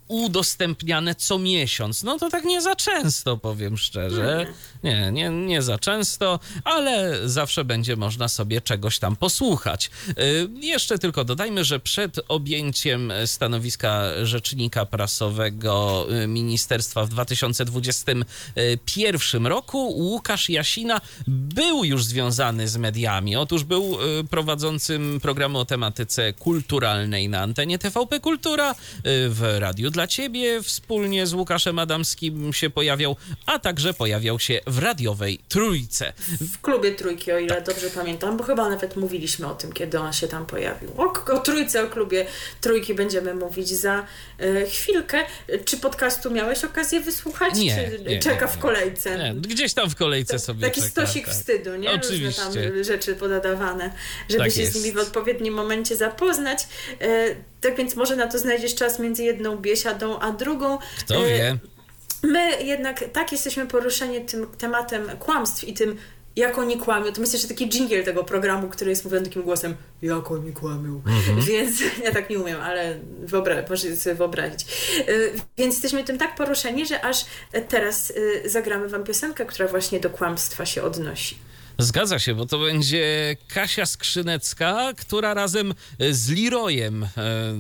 udostępniane co miesiąc. No to tak nie za często, powiem szczerze. Nie, nie, nie za często, ale zawsze będzie można sobie czegoś tam posłuchać. Y, Jeszcze tylko dodajmy, że przed objęciem stanowiska rzecznika prasowego y, ministerstwa w 2021 roku Łukasz Jasina był już związany z mediami. Otóż był y, prowadzącym programu o tematyce kulturalnej na antenie TVP Kultura, w Radiu dla Ciebie wspólnie z Łukaszem Adamskim się pojawiał, a także pojawiał się w radiowej Trójce. W klubie Trójki, o ile Tak. dobrze pamiętam, bo chyba nawet mówiliśmy o tym, kiedy on się tam pojawił. O, o Trójce, o klubie Trójki będziemy mówić za e, chwilkę. Czy podcastu miałeś okazję wysłuchać? Nie, czy nie, czeka nie, w kolejce? Nie, gdzieś tam w kolejce sobie Taki czeka, stosik tak. wstydu, nie? Oczywiście. Różne tam rzeczy podadawane, żeby Tak się jest. z nimi w odpowiednim momencie zapoznać. E, tak więc może na to znajdziesz czas między jedną biesiadą a drugą. Kto E, wie? My jednak tak jesteśmy poruszeni tym tematem kłamstw i tym, jak oni kłamią. To myślę, że taki dżingiel tego programu, który jest mówiony takim głosem, jak oni kłamią. Mhm. Więc [LAUGHS] ja tak nie umiem, ale wyobra- możecie sobie wyobrazić. Y, Więc jesteśmy tym tak poruszeni, że aż teraz y, zagramy wam piosenkę, która właśnie do kłamstwa się odnosi. Zgadza się, bo to będzie Kasia Skrzynecka, która razem z Leroyem e,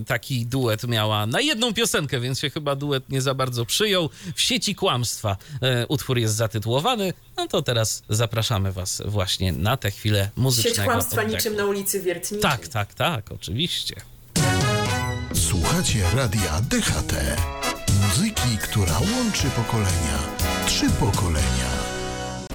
taki duet miała na jedną piosenkę, więc się chyba duet nie za bardzo przyjął. W sieci kłamstwa e, utwór jest zatytułowany. No to teraz zapraszamy Was właśnie na tę chwilę muzycznego Sieć kłamstwa oddechu. niczym na ulicy Wiertniczej. Tak, tak, tak, oczywiście. Słuchacie radia DHT. Muzyki, która łączy pokolenia. Trzy pokolenia.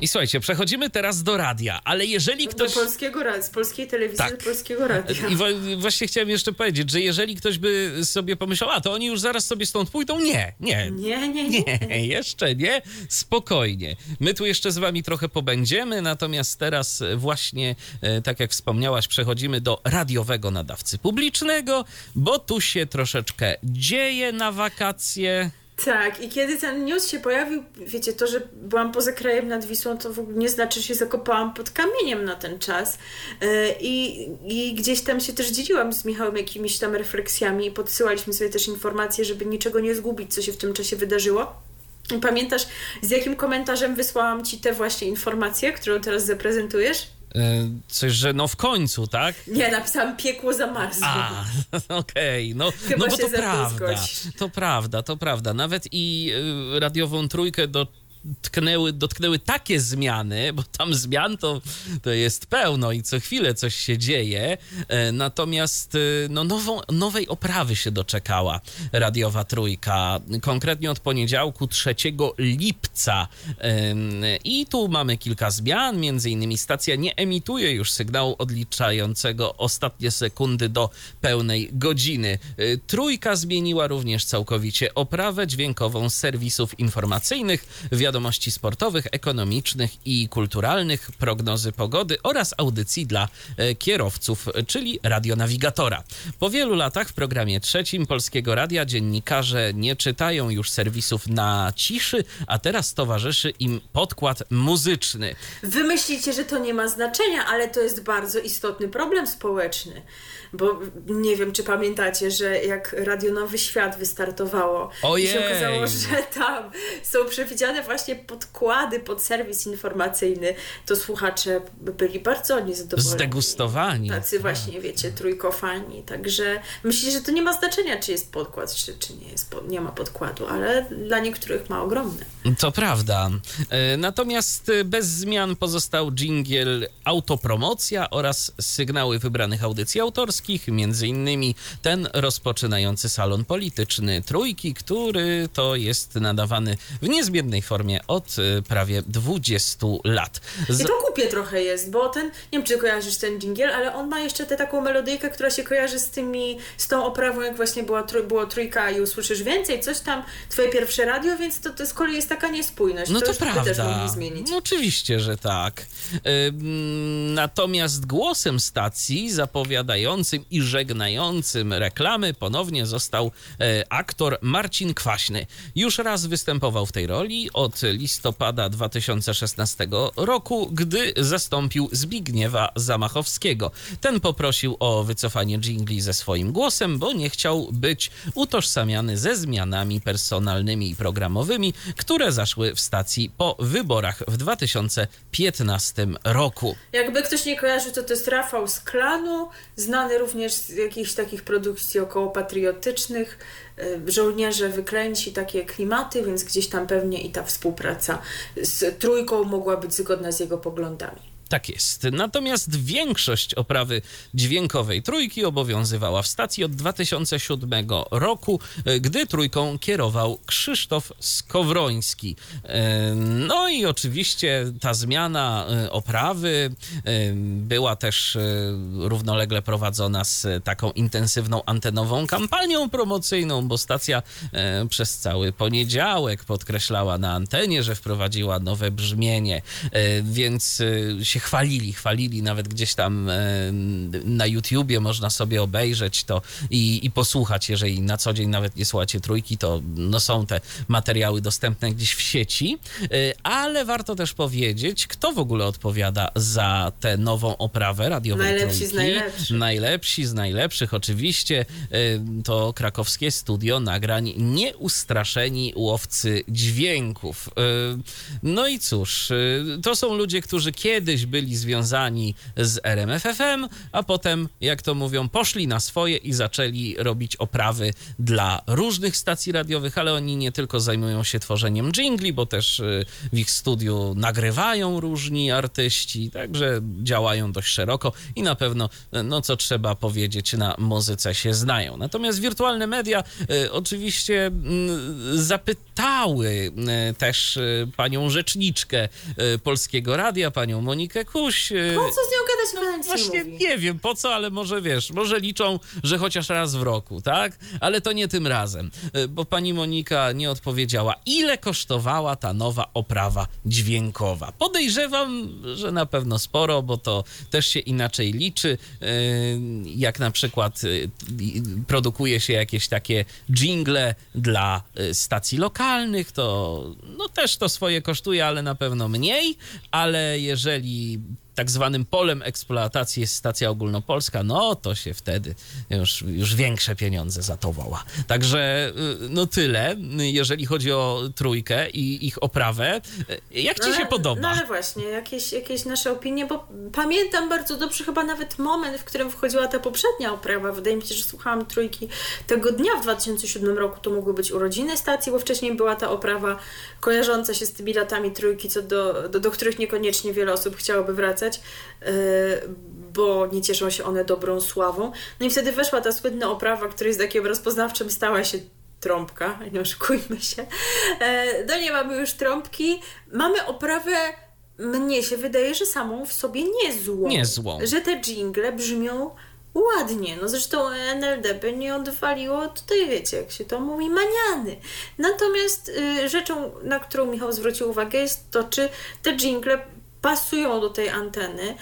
I słuchajcie, przechodzimy teraz do radia, ale jeżeli ktoś... Do polskiego radia, z polskiej telewizji Tak. do polskiego radia. I właśnie chciałem jeszcze powiedzieć, że jeżeli ktoś by sobie pomyślał, a to oni już zaraz sobie stąd pójdą, nie, nie, Nie, nie, nie. Nie, jeszcze nie. Spokojnie. My tu jeszcze z wami trochę pobędziemy, natomiast teraz właśnie, e, tak jak wspomniałaś, przechodzimy do radiowego nadawcy publicznego, bo tu się troszeczkę dzieje na wakacje. Tak, i kiedy ten news się pojawił, wiecie, to, że byłam poza krajem nad Wisłą, to w ogóle nie znaczy, że się zakopałam pod kamieniem na ten czas. Yy, I, I gdzieś tam się też dzieliłam z Michałem jakimiś tam refleksjami i podsyłaliśmy sobie też informacje, żeby niczego nie zgubić, co się w tym czasie wydarzyło. Pamiętasz, z jakim komentarzem wysłałam Ci te właśnie informacje, którą teraz zaprezentujesz? E, Coś, że no w końcu, tak? Nie, napisałam piekło zamarzło. A, [LAUGHS] okej, no, Chyba no bo to prawda, to prawda, to prawda. Nawet i y, radiową trójkę do tknęły, dotknęły takie zmiany, bo tam zmian to, to jest pełno i co chwilę coś się dzieje. E, Natomiast y, no, nową, nowej oprawy się doczekała radiowa trójka, konkretnie od poniedziałku 3 lipca. I tu mamy kilka zmian, między innymi stacja nie emituje już sygnału odliczającego ostatnie sekundy do pełnej godziny. Y, Trójka zmieniła również całkowicie oprawę dźwiękową serwisów informacyjnych, wiadomości sportowych, ekonomicznych i kulturalnych, prognozy pogody oraz audycji dla e, kierowców, czyli radionawigatora. Po wielu latach w programie trzecim Polskiego Radia dziennikarze nie czytają już serwisów na ciszy, a teraz towarzyszy im podkład muzyczny. Wy myślicie, że to nie ma znaczenia, ale to jest bardzo istotny problem społeczny. Bo nie wiem, czy pamiętacie, że jak Radio Nowy Świat wystartowało i się Ojej. okazało, że tam są przewidziane właśnie podkłady pod serwis informacyjny, to słuchacze byli bardzo niezadowoleni. Zdegustowani. Tacy właśnie, wiecie, trójkofani. Także myślę, że to nie ma znaczenia, czy jest podkład, czy, czy nie, jest, pod- nie ma podkładu, ale dla niektórych ma ogromny. To prawda. E, Natomiast e, bez zmian pozostał dżingiel autopromocja oraz sygnały wybranych audycji autorskich, między innymi ten rozpoczynający salon polityczny Trójki, który to jest nadawany w niezmiennej formie od y, prawie 20 lat. Z... I to głupie trochę jest, bo ten, nie wiem czy kojarzysz ten dżingiel, ale on ma jeszcze tę taką melodyjkę, która się kojarzy z tymi, z tą oprawą, jak właśnie była, było trójka i usłyszysz więcej, coś tam, twoje pierwsze radio, więc to, to z kolei jest taka niespójność. No to, to prawda. Też mogli zmienić. No oczywiście, że tak. Natomiast głosem stacji zapowiadającym i żegnającym reklamy ponownie został e, aktor Marcin Kwaśny. Już raz występował w tej roli od listopada 2016 roku, gdy zastąpił Zbigniewa Zamachowskiego. Ten poprosił o wycofanie jingli ze swoim głosem, bo nie chciał być utożsamiany ze zmianami personalnymi i programowymi, które zaszły w stacji po wyborach w 2015 roku. Jakby ktoś nie kojarzył, to to jest Rafał z Klanu, znany również z jakichś takich produkcji około patriotycznych. E, żołnierze wykręci takie klimaty, więc gdzieś tam pewnie i ta współpraca z trójką mogła być zgodna z jego poglądami. Tak jest. Natomiast większość oprawy dźwiękowej trójki obowiązywała w stacji od 2007 roku, e, gdy trójką kierował Krzysztof Skowroński. E, no i oczywiście ta zmiana e, oprawy była też równolegle prowadzona z taką intensywną antenową kampanią promocyjną, bo stacja przez cały poniedziałek podkreślała na antenie, że wprowadziła nowe brzmienie, więc się chwalili, chwalili nawet gdzieś tam e, na YouTubie można sobie obejrzeć to i, i posłuchać, jeżeli na co dzień nawet nie słuchacie trójki, to no są te materiały dostępne gdzieś w sieci, e, ale warto też powiedzieć, kto w ogóle odpowiada za tę nową oprawę radiowej Najlepsi trójki. z najlepszych. Najlepsi z najlepszych, oczywiście e, to krakowskie studio nagrań Nieustraszeni łowcy dźwięków. No i cóż, to są ludzie, którzy kiedyś byli związani z RMFFM, a potem, jak to mówią, poszli na swoje i zaczęli robić oprawy dla różnych stacji radiowych, ale oni nie tylko zajmują się tworzeniem jingli, bo też y, w ich studiu nagrywają różni artyści, także działają dość szeroko i na pewno, no co trzeba powiedzieć, na muzyce się znają. Natomiast wirtualne media y, oczywiście y, zapytały y, też y, panią rzeczniczkę y, Polskiego Radia, panią Monikę Kuś. E, po co z nią gadać? No, właśnie nie, nie wiem po co, ale może wiesz, może liczą, że chociaż raz w roku, tak? Ale to nie tym razem, e, bo pani Monika nie odpowiedziała, ile kosztowała ta nowa oprawa dźwiękowa. Podejrzewam, że na pewno sporo, bo to też się inaczej liczy. E, jak na przykład produkuje się jakieś takie jingle dla stacji lokalnych, to no też to swoje kosztuje, ale na pewno mniej, ale jeżeli tak zwanym polem eksploatacji jest stacja ogólnopolska, no to się wtedy już, już większe pieniądze za to woła. Także y, no tyle, jeżeli chodzi o trójkę i ich oprawę. Jak ci no, się podoba? No ale właśnie, jakieś, jakieś nasze opinie, bo pamiętam bardzo dobrze chyba nawet moment, w którym wchodziła ta poprzednia oprawa. Wydaje mi się, że słuchałam trójki tego dnia w 2007 roku. To mogły być urodziny stacji, bo wcześniej była ta oprawa kojarząca się z tymi latami trójki, co do, do, do których niekoniecznie wiele osób chciałoby wracać. E, bo nie cieszą się one dobrą sławą. No i wtedy weszła ta słynna oprawa, której takim rozpoznawczym stała się trąbka, [LAUGHS] nie oszukujmy się. E, no nie mamy już trąbki, mamy oprawę mnie się wydaje, że samą w sobie niezłą. Niezłą. Że te jingle brzmią ładnie. No zresztą NLD by nie odwaliło tutaj, wiecie, jak się to mówi, maniany. Natomiast y, rzeczą, na którą Michał zwrócił uwagę jest to, czy te jingle pasują do tej anteny,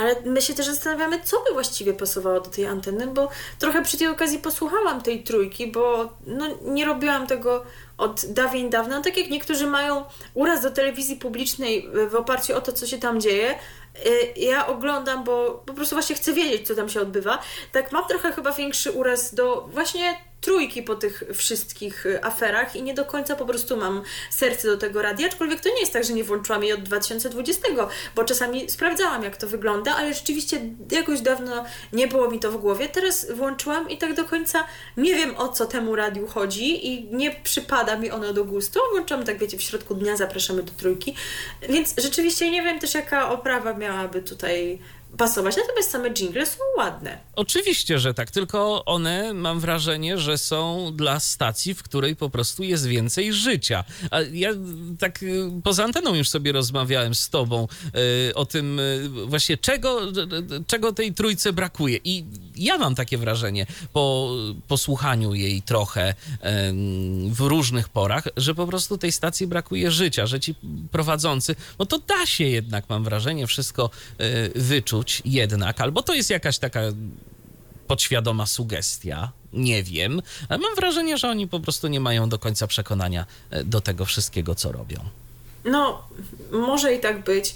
ale my się też zastanawiamy, co by właściwie pasowało do tej anteny, bo trochę przy tej okazji posłuchałam tej trójki, bo no, nie robiłam tego od dawien dawna. No, tak jak niektórzy mają uraz do telewizji publicznej w oparciu o to, co się tam dzieje, y, ja oglądam, bo po prostu właśnie chcę wiedzieć, co tam się odbywa. Tak mam trochę chyba większy uraz do właśnie trójki po tych wszystkich y, aferach i nie do końca po prostu mam serce do tego radia, aczkolwiek to nie jest tak, że nie włączyłam jej od 2020, bo czasami sprawdzałam, jak to wygląda, ale rzeczywiście jakoś dawno nie było mi to w głowie. Teraz włączyłam i tak do końca nie wiem, o co temu radiu chodzi i nie przypada mi ono do gustu. Włączam, tak wiecie, w środku dnia zapraszamy do trójki, więc rzeczywiście nie wiem też, jaka oprawa miałaby tutaj pasować, natomiast same jingle są ładne. Oczywiście, że tak, tylko one mam wrażenie, że są dla stacji, w której po prostu jest więcej życia. A ja tak y, poza anteną już sobie rozmawiałem z tobą y, o tym y, właśnie czego, czego tej trójce brakuje. I ja mam takie wrażenie po posłuchaniu jej trochę w różnych porach, że po prostu tej stacji brakuje życia, że ci prowadzący, no to da się jednak, mam wrażenie, wszystko wyczuć jednak, albo to jest jakaś taka podświadoma sugestia, nie wiem, ale mam wrażenie, że oni po prostu nie mają do końca przekonania e, do tego wszystkiego, co robią. No, może i tak być.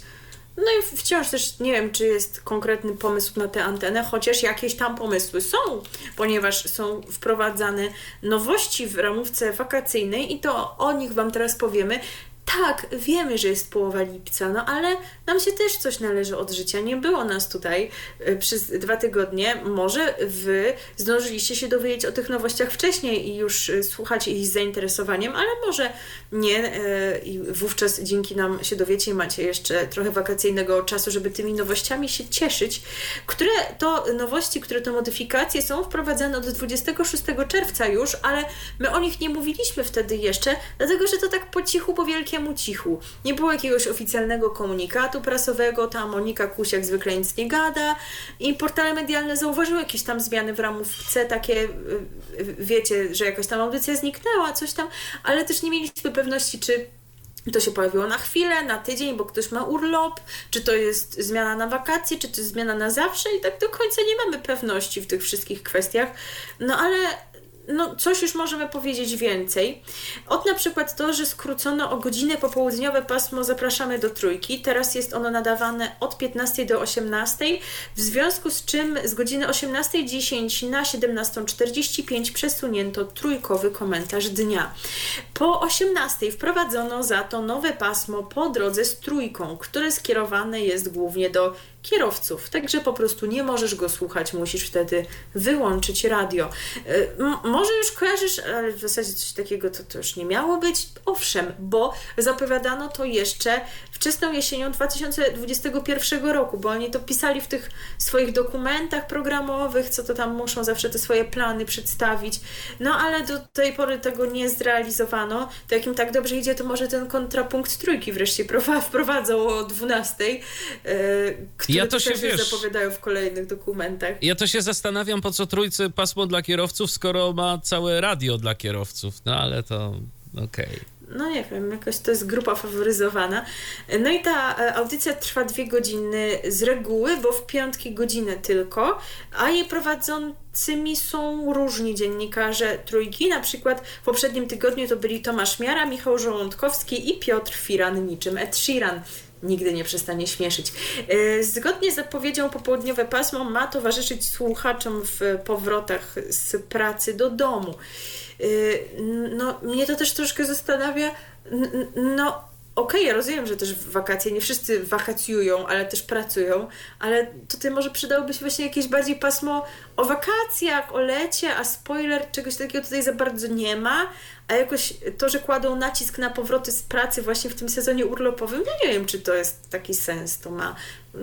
No i wciąż też nie wiem, czy jest konkretny pomysł na tę antenę, chociaż jakieś tam pomysły są, ponieważ są wprowadzane nowości w ramówce wakacyjnej i to o nich Wam teraz powiemy tak, wiemy, że jest połowa lipca, no ale nam się też coś należy od życia. Nie było nas tutaj y, przez dwa tygodnie. Może wy zdążyliście się dowiedzieć o tych nowościach wcześniej i już y, słuchacie ich z zainteresowaniem, ale może nie y, i wówczas dzięki nam się dowiecie i macie jeszcze trochę wakacyjnego czasu, żeby tymi nowościami się cieszyć. Które to nowości, które to modyfikacje są wprowadzane od 26 czerwca już, ale my o nich nie mówiliśmy wtedy jeszcze, dlatego że to tak po cichu, po wielkiej wielkiemu cichu. Nie było jakiegoś oficjalnego komunikatu prasowego, ta Monika Kusiak zwykle nic nie gada i portale medialne zauważyły jakieś tam zmiany w ramówce, takie y, y, wiecie, że jakaś tam audycja zniknęła, coś tam, ale też nie mieliśmy pewności, czy to się pojawiło na chwilę, na tydzień, bo ktoś ma urlop, czy to jest zmiana na wakacje, czy to jest zmiana na zawsze i tak do końca nie mamy pewności w tych wszystkich kwestiach. No ale no, coś już możemy powiedzieć więcej. Od na przykład to, że skrócono o godzinę popołudniowe pasmo Zapraszamy do Trójki. Teraz jest ono nadawane od 15 do 18, w związku z czym z godziny 18.10 na 17.45 przesunięto trójkowy komentarz dnia. Po 18 wprowadzono za to nowe pasmo po drodze z trójką, które skierowane jest głównie do kierowców. Także po prostu nie możesz go słuchać, musisz wtedy wyłączyć radio. Y, może już kojarzysz, ale w zasadzie coś takiego to, to już nie miało być. Owszem, bo zapowiadano to jeszcze wczesną jesienią 2021 roku, bo oni to pisali w tych swoich dokumentach programowych, co to tam muszą zawsze te swoje plany przedstawić. No ale do tej pory tego nie zrealizowano. To jak im tak dobrze idzie, to może ten kontrapunkt trójki wreszcie [LAUGHS] wprowadzą o 12, yy, który ja to się wiesz, zapowiadają w kolejnych dokumentach. Ja to się zastanawiam, po co trójcy pasmo dla kierowców, skoro ma całe radio dla kierowców. No ale to okej. Okay no nie wiem, jakoś to jest grupa faworyzowana. No i ta e, audycja trwa dwie godziny z reguły, bo w piątki godzinę tylko, a jej prowadzącymi są różni dziennikarze trójki. Na przykład w poprzednim tygodniu to byli Tomasz Miara, Michał Żołądkowski i Piotr Firan, niczym Ed Sheeran nigdy nie przestanie śmieszyć. E, zgodnie z zapowiedzią popołudniowe pasmo ma towarzyszyć słuchaczom w powrotach z pracy do domu. Y, no, mnie to też troszkę zastanawia. No, okej, okay, ja rozumiem, że też wakacje nie wszyscy wakacjują, ale też pracują, ale tutaj może przydałoby się właśnie jakieś bardziej pasmo o wakacjach, o lecie, a spoiler, czegoś takiego tutaj za bardzo nie ma, a jakoś to, że kładą nacisk na powroty z pracy właśnie w tym sezonie urlopowym, nie wiem, czy to jest taki sens to ma.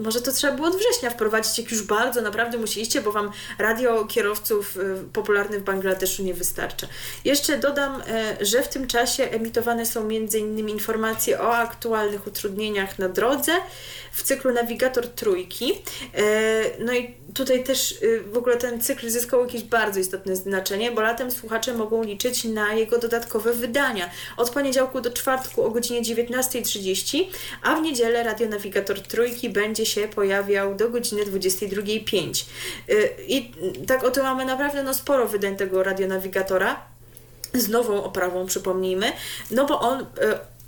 Może to trzeba było od września wprowadzić, jak już bardzo naprawdę musieliście, bo Wam radio kierowców y, popularny w Bangladeszu nie wystarcza. Jeszcze dodam, e, że w tym czasie emitowane są m.in. informacje o aktualnych utrudnieniach na drodze w cyklu Nawigator Trójki. E, no i tutaj też y, w ogóle ten cykl zyskał jakieś bardzo istotne znaczenie, bo latem słuchacze mogą liczyć na jego dodatkowe wydania. Od poniedziałku do czwartku o godzinie 19.30, a w niedzielę Radio Nawigator Trójki będzie się pojawiał do godziny 22.05. Y, I tak oto mamy naprawdę no, sporo wydań tego radionawigatora z nową oprawą, przypomnijmy, no bo on y,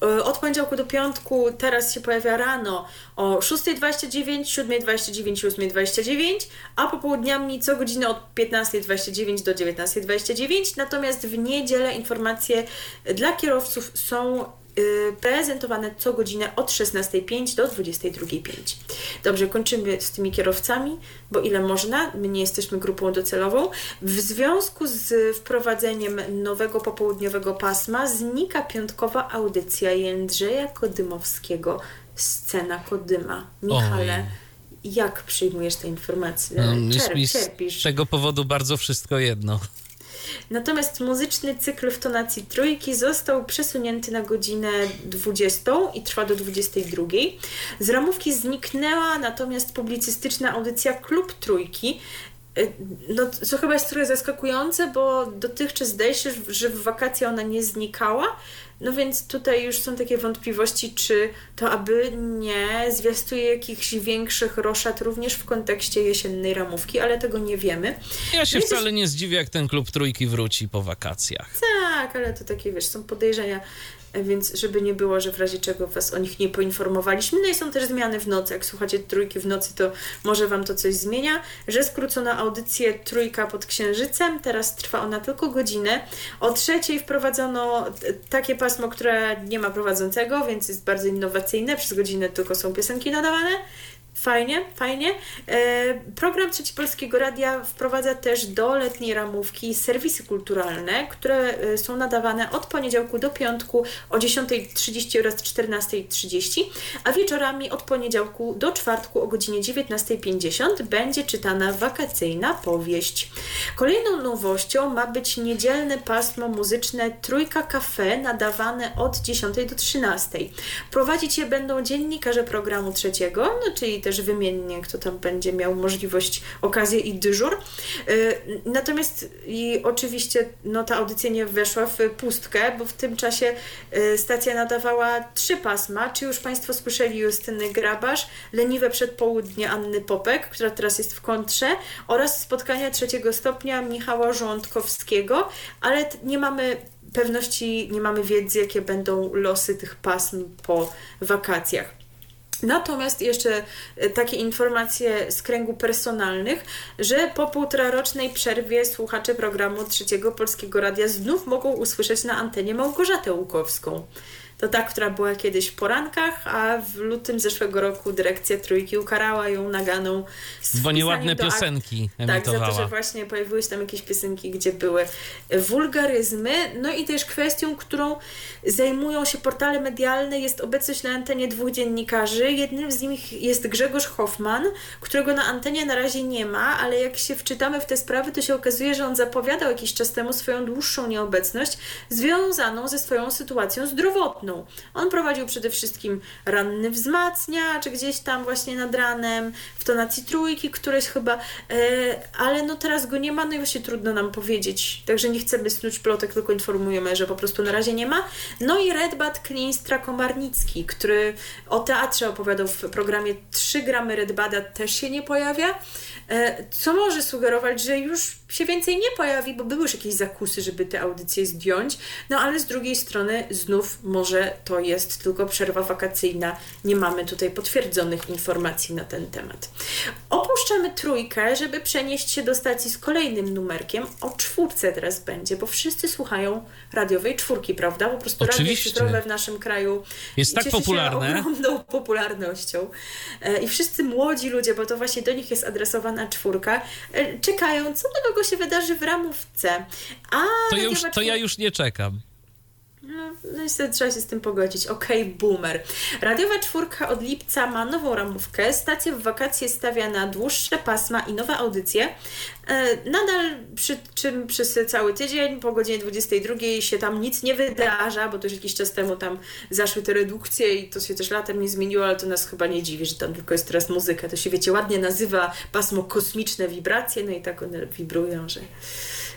E, od poniedziałku do piątku teraz się pojawia rano o 6.29, 7.29 8.29, a popołudniami co godzinę od 15.29 do 19.29. Natomiast w niedzielę informacje dla kierowców są Y, prezentowane co godzinę od 16.05 do 22.05. Dobrze, kończymy z tymi kierowcami, bo ile można, my nie jesteśmy grupą docelową. W związku z wprowadzeniem nowego popołudniowego pasma znika piątkowa audycja Jędrzeja Kodymowskiego Scena Kodyma. Michale, Oj Jak przyjmujesz te informacje? No, Czerp, mi z tego powodu bardzo wszystko jedno. Natomiast muzyczny cykl w tonacji trójki został przesunięty na godzinę 20 i trwa do 22. Z ramówki zniknęła natomiast publicystyczna audycja Klub Trójki. No, co chyba jest trochę zaskakujące, bo dotychczas zdaje się, że w wakacje ona nie znikała. No więc tutaj już są takie wątpliwości, czy to aby nie zwiastuje jakichś większych roszad również w kontekście jesiennej ramówki, ale tego nie wiemy. Ja się No też- wcale nie zdziwię, jak ten klub trójki wróci po wakacjach. Tak, ale to takie, wiesz, są podejrzenia, więc żeby nie było, że w razie czego Was o nich nie poinformowaliśmy. No i są też zmiany w nocy. Jak słuchacie trójki w nocy, to może Wam to coś zmienia, że skrócono audycję Trójka pod Księżycem. Teraz trwa ona tylko godzinę. O trzeciej wprowadzono takie pasmo, które nie ma prowadzącego, więc jest bardzo innowacyjne. Przez godzinę tylko są piosenki nadawane. Fajnie, fajnie. E, program Trzeci Polskiego Radia wprowadza też do letniej ramówki serwisy kulturalne, które e, są nadawane od poniedziałku do piątku o 10.30 oraz 14.30, a wieczorami od poniedziałku do czwartku o godzinie 19.50 będzie czytana wakacyjna powieść. Kolejną nowością ma być niedzielne pasmo muzyczne Trójka Cafe nadawane od 10 do 13. Prowadzić je będą dziennikarze programu trzeciego, no czyli też wymiennie, kto tam będzie miał możliwość, okazję i dyżur. Y, Natomiast i oczywiście no, ta audycja nie weszła w pustkę, bo w tym czasie y, stacja nadawała trzy pasma. Czy już Państwo słyszeli Justyny Grabarz, Leniwe Przedpołudnie Anny Popek, która teraz jest w kontrze, oraz spotkania trzeciego stopnia Michała Żołądkowskiego, ale nie mamy pewności, nie mamy wiedzy, jakie będą losy tych pasm po wakacjach. Natomiast jeszcze e, takie informacje z kręgu personalnych, że po półtorarocznej przerwie słuchacze programu Trzeciego Polskiego Radia znów mogą usłyszeć na antenie Małgorzatę Łukowską. To ta, która była kiedyś w porankach, a w lutym zeszłego roku dyrekcja Trójki ukarała ją naganą z Bo nieładne do akt- piosenki tak, za to, że emitowała. właśnie pojawiły się tam jakieś piosenki, gdzie były wulgaryzmy. No i też kwestią, którą zajmują się portale medialne jest obecność na antenie dwóch dziennikarzy. Jednym z nich jest Grzegorz Hoffman, którego na antenie na razie nie ma, ale jak się wczytamy w te sprawy, to się okazuje, że on zapowiadał jakiś czas temu swoją dłuższą nieobecność związaną ze swoją sytuacją zdrowotną. On prowadził przede wszystkim ranny wzmacniacz gdzieś tam właśnie nad ranem, w tonacji trójki, któreś chyba, e, ale no teraz go nie ma, no i właśnie trudno nam powiedzieć. Także nie chcemy snuć plotek, tylko informujemy, że po prostu na razie nie ma. No i Redbat Klinstra-Komarnicki, który o teatrze opowiadał w programie 3 gramy Redbada, też się nie pojawia. E, Co może sugerować, że już się więcej nie pojawi, bo były już jakieś zakusy, żeby te audycje zdjąć. No ale z drugiej strony znów może to jest tylko przerwa wakacyjna. Nie mamy tutaj potwierdzonych informacji na ten temat. Opuszczamy trójkę, żeby przenieść się do stacji z kolejnym numerkiem. O czwórce teraz będzie, bo wszyscy słuchają radiowej czwórki, prawda? Po prostu radio Oczywiście. cyfrowe w naszym kraju Jest tak popularne. Się ogromną [LAUGHS] popularnością. E, I wszyscy młodzi ludzie, bo to właśnie do nich jest adresowana czwórka, e, czekają, co nowego się wydarzy w ramówce. A To, już, to ja już nie czekam. No, no trzeba się z tym pogodzić. Okej, boomer. Radiowa czwórka od lipca ma nową ramówkę. Stacja w wakacje stawia na dłuższe pasma i nowe audycje. E, nadal przy czym przez cały tydzień po godzinie 22 się tam nic nie wydarza, bo to już jakiś czas temu tam zaszły te redukcje i to się też latem nie zmieniło, ale to nas chyba nie dziwi, że tam tylko jest teraz muzyka. To się wiecie, ładnie nazywa pasmo kosmiczne wibracje, no i tak one wibrują, że